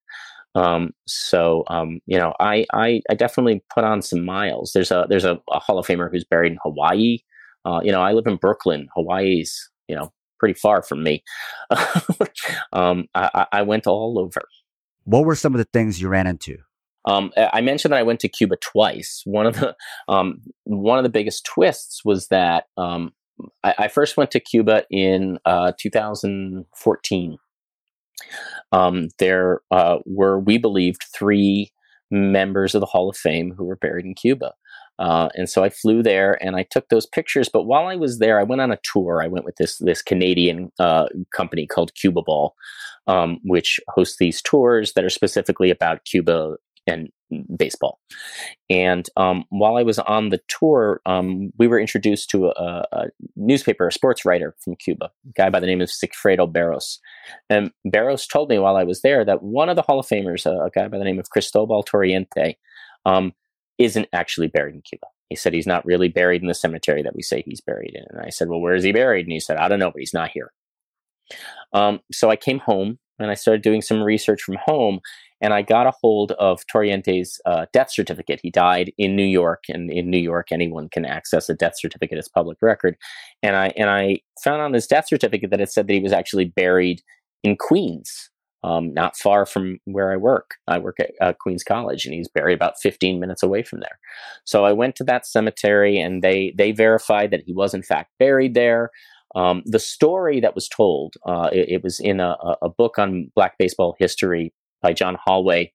Um, so um, you know, I, I, I definitely put on some miles. There's a there's a, a Hall of Famer who's buried in Hawaii. Uh, you know, I live in Brooklyn. Hawaii's you know pretty far from me. (laughs) um, I, I went all over. What were some of the things you ran into? Um, I mentioned that I went to Cuba twice. One of the um, one of the biggest twists was that um, I, I, first went to Cuba in uh, 2014. Um, there uh, were, we believed, three members of the Hall of Fame who were buried in Cuba. Uh, and so I flew there and I took those pictures. But while I was there, I went on a tour. I went with this this Canadian uh, company called Cuba Ball, um, which hosts these tours that are specifically about Cuba and baseball. And um, while I was on the tour, um, we were introduced to a, a, newspaper, a sports writer from Cuba, a guy by the name of Sigfredo Barros. And Barros told me while I was there that one of the Hall of Famers, a, a guy by the name of Cristobal Torriente, um, isn't actually buried in Cuba. He said he's not really buried in the cemetery that we say he's buried in. And I said, Well, where is he buried? And he said, I don't know, but he's not here. Um, so I came home and I started doing some research from home and I got a hold of Torriente's uh, death certificate. He died in New York, and in New York, anyone can access a death certificate as public record. And I and I found on his death certificate that it said that he was actually buried in Queens, um, not far from where I work. I work at uh, Queens College, and he's buried about 15 minutes away from there. So I went to that cemetery, and they they verified that he was in fact buried there. Um, the story that was told, uh, it, it, was in a, a, book on black baseball history by John Holway.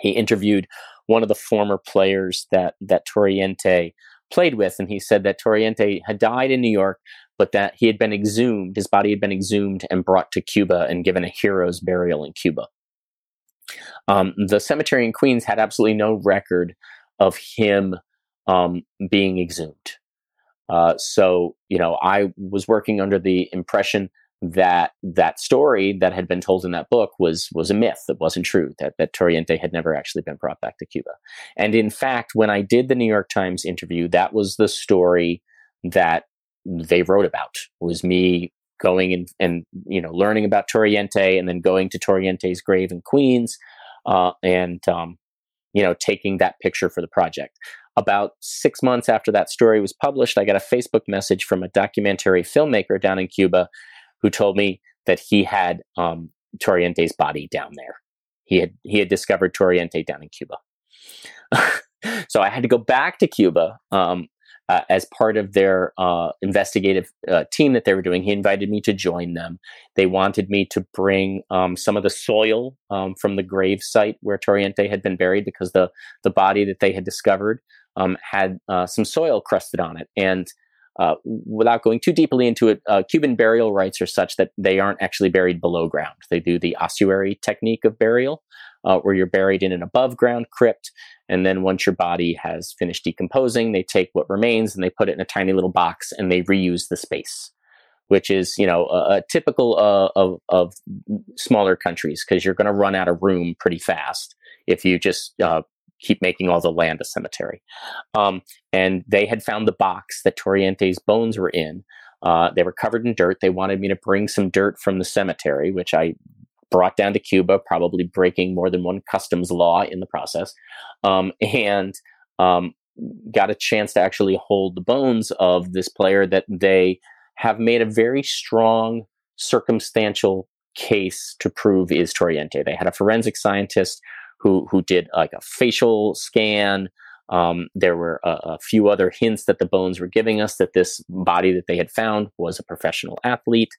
He interviewed one of the former players that that Torriente played with, and he said that Torriente had died in New York, but that he had been exhumed, his body had been exhumed and brought to Cuba and given a hero's burial in Cuba. Um, the cemetery in Queens had absolutely no record of him um, being exhumed. Uh, so, you know, I was working under the impression that that story that had been told in that book was was a myth that wasn't true that that Torriente had never actually been brought back to Cuba. And in fact when I did the New York Times interview that was the story that they wrote about. Was me going and and you know learning about Torriente and then going to Torriente's grave in Queens uh, and um, you know taking that picture for the project. About six months after that story was published, I got a Facebook message from a documentary filmmaker down in Cuba who told me that he had um, Torriente's body down there. He had he had discovered Torriente down in Cuba. (laughs) so I had to go back to Cuba um, uh, as part of their uh, investigative uh, team that they were doing. He invited me to join them. They wanted me to bring um, some of the soil um, from the grave site where Torriente had been buried because the the body that they had discovered um, had uh, some soil crusted on it, and uh, without going too deeply into it, uh, Cuban burial rites are such that they aren't actually buried below ground. They do the ossuary technique of burial, uh, where you're buried in an above ground crypt. And then once your body has finished decomposing, they take what remains and they put it in a tiny little box and they reuse the space, which is, you know, a, typical uh, of, of smaller countries because you're going to run out of room pretty fast if you just uh, keep making all the land a cemetery. Um, and they had found the box that Torriente's bones were in. Uh, they were covered in dirt. They wanted me to bring some dirt from the cemetery, which I brought down to Cuba, probably breaking more than one customs law in the process, um, and um, got a chance to actually hold the bones of this player that they have made a very strong circumstantial case to prove is Torriente. They had a forensic scientist who who did like a facial scan. Um, there were a, a, few other hints that the bones were giving us that this body that they had found was a professional athlete.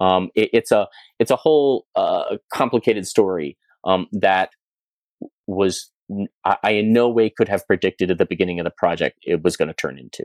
Um, it, it's a it's a whole uh, complicated story um, that was I, I, in no way could have predicted at the beginning of the project it was going to turn into.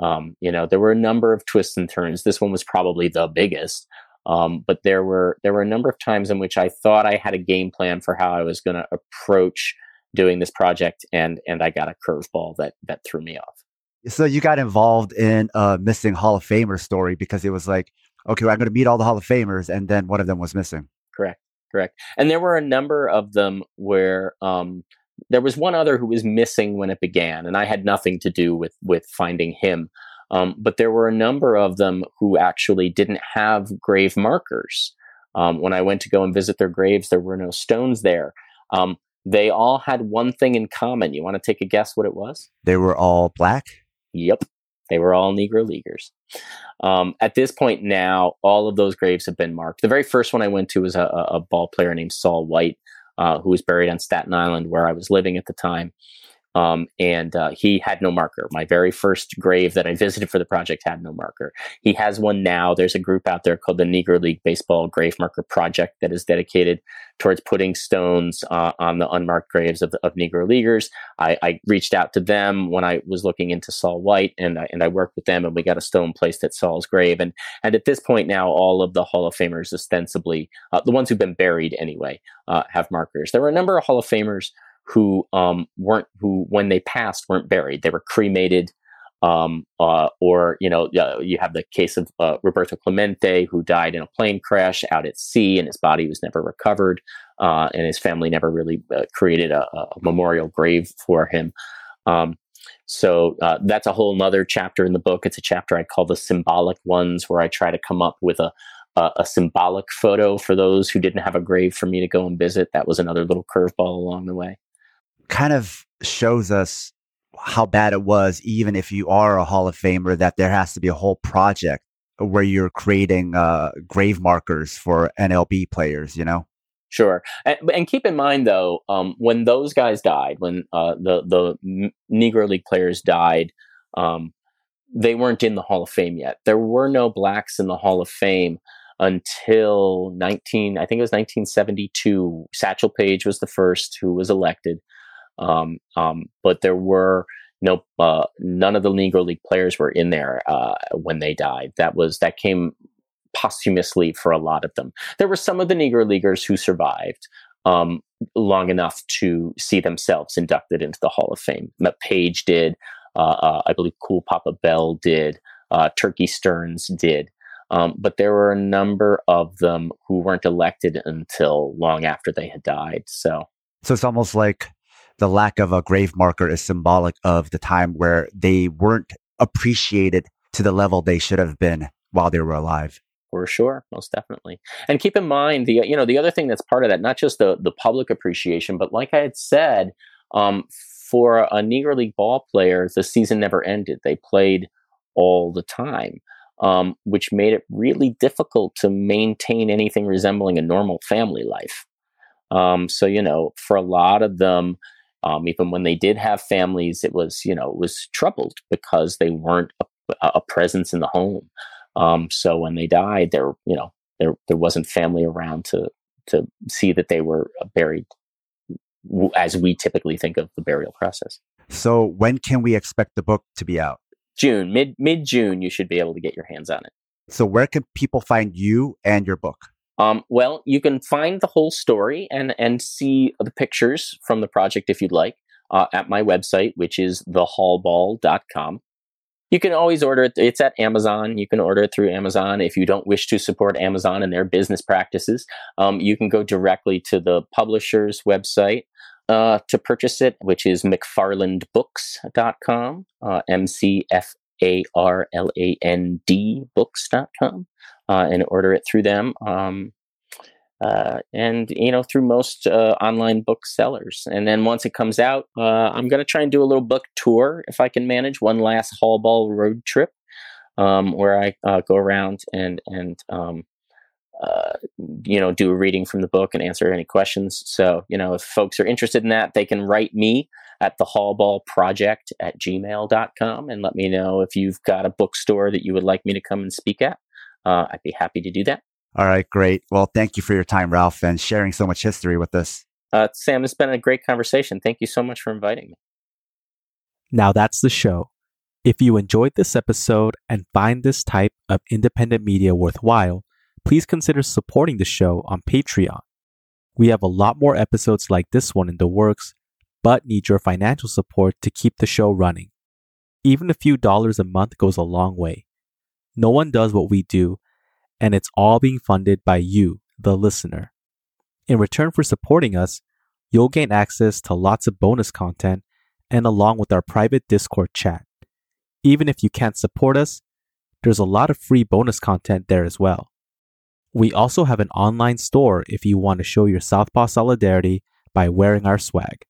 Um, you know, there were a number of twists and turns. This one was probably the biggest, um, but there were there were a number of times in which I thought I had a game plan for how I was going to approach doing this project, and and I got a curveball that that threw me off. So you got involved in a missing Hall of Famer story because it was like, okay, well, I'm going to meet all the Hall of Famers, and then one of them was missing. Correct, correct. And there were a number of them where um, there was one other who was missing when it began, and I had nothing to do with with finding him. Um, but there were a number of them who actually didn't have grave markers. Um, when I went to go and visit their graves, there were no stones there. Um, they all had one thing in common. You want to take a guess what it was? They were all black. Yep, they were all Negro Leaguers. Um, at this point now, all of those graves have been marked. The very first one I went to was a, a ball player named Sol White, uh, who was buried on Staten Island, where I was living at the time. Um, and uh, he had no marker. My very first grave that I visited for the project had no marker. He has one now. There's a group out there called the Negro League Baseball Grave Marker Project that is dedicated towards putting stones uh, on the unmarked graves of, of Negro Leaguers. I, I, reached out to them when I was looking into Sol White, and I, and I worked with them, and we got a stone placed at Sol's grave. And and at this point now, all of the Hall of Famers, ostensibly uh, the ones who've been buried anyway, uh, have markers. There were a number of Hall of Famers who um, weren't who when they passed weren't buried; they were cremated. Um, uh, or you know, you have the case of uh, Roberto Clemente, who died in a plane crash out at sea, and his body was never recovered, uh, and his family never really uh, created a, a, memorial grave for him. Um, so uh, that's a whole other chapter in the book. It's a chapter I call the symbolic ones, where I try to come up with a a, a, symbolic photo for those who didn't have a grave for me to go and visit. That was another little curveball along the way kind of shows us how bad it was, even if you are a Hall of Famer, that there has to be a whole project where you're creating uh, grave markers for MLB players, you know? Sure, and, and keep in mind though, um, when those guys died, when uh, the the Negro League players died, um, they weren't in the Hall of Fame yet. There were no blacks in the Hall of Fame until 19, I think it was 1972. Satchel Paige was the first who was elected. Um, um, but there were no uh, none of the Negro League players were in there uh, when they died. That was that came posthumously for a lot of them. There were some of the Negro Leaguers who survived um, long enough to see themselves inducted into the Hall of Fame. Paige did. Uh, uh, I believe Cool Papa Bell did. Uh, Turkey Stearnes did. Um, but there were a number of them who weren't elected until long after they had died. So, so it's almost like the lack of a grave marker is symbolic of the time where they weren't appreciated to the level they should have been while they were alive. For sure most definitely. And keep in mind the you know the other thing that's part of that not just the the public appreciation but like i had said um, for a negro league ball player the season never ended. They played all the time um, which made it really difficult to maintain anything resembling a normal family life. Um, so you know for a lot of them um, even when they did have families, it was you know it was troubled because they weren't a, a presence in the home. Um, so when they died, there you know there there wasn't family around to to see that they were buried as we typically think of the burial process. So when can we expect the book to be out? June, mid mid June, you should be able to get your hands on it. So where can people find you and your book? Um, well, you can find the whole story and and see the pictures from the project if you'd like uh, at my website, which is thehallball.com. You can always order it. It's at Amazon. You can order it through Amazon. If you don't wish to support Amazon and their business practices, um, you can go directly to the publisher's website uh, to purchase it, which is mcfarlandbooks.com, uh, M C F A R L A N D books.com uh, and order it through them. Um, uh, and you know through most uh, online booksellers. And then once it comes out, uh, I'm going to try and do a little book tour if I can manage one last Hall Ball road trip, um, where I uh, go around and and um, uh, you know do a reading from the book and answer any questions. So you know if folks are interested in that, they can write me at the hallball project at gmail.com and let me know if you've got a bookstore that you would like me to come and speak at uh, I'd be happy to do that. All right, great. Well, thank you for your time, Ralph, and sharing so much history with us. Uh, Sam, it's been a great conversation. Thank you so much for inviting me. Now that's the show. If you enjoyed this episode and find this type of independent media worthwhile, please consider supporting the show on Patreon. We have a lot more episodes like this one in the works, but need your financial support to keep the show running. Even a few dollars a month goes a long way. No one does what we do, and it's all being funded by you, the listener. In return for supporting us, you'll gain access to lots of bonus content and along with our private Discord chat. Even if you can't support us, there's a lot of free bonus content there as well. We also have an online store if you want to show your Southpaw solidarity by wearing our swag.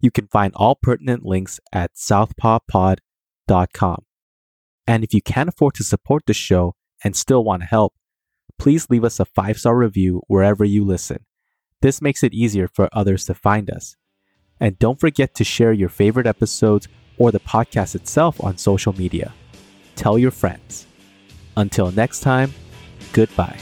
You can find all pertinent links at southpawpod.com. And if you can't afford to support the show and still want to help, please leave us a five star review wherever you listen. This makes it easier for others to find us. And don't forget to share your favorite episodes or the podcast itself on social media. Tell your friends. Until next time, goodbye.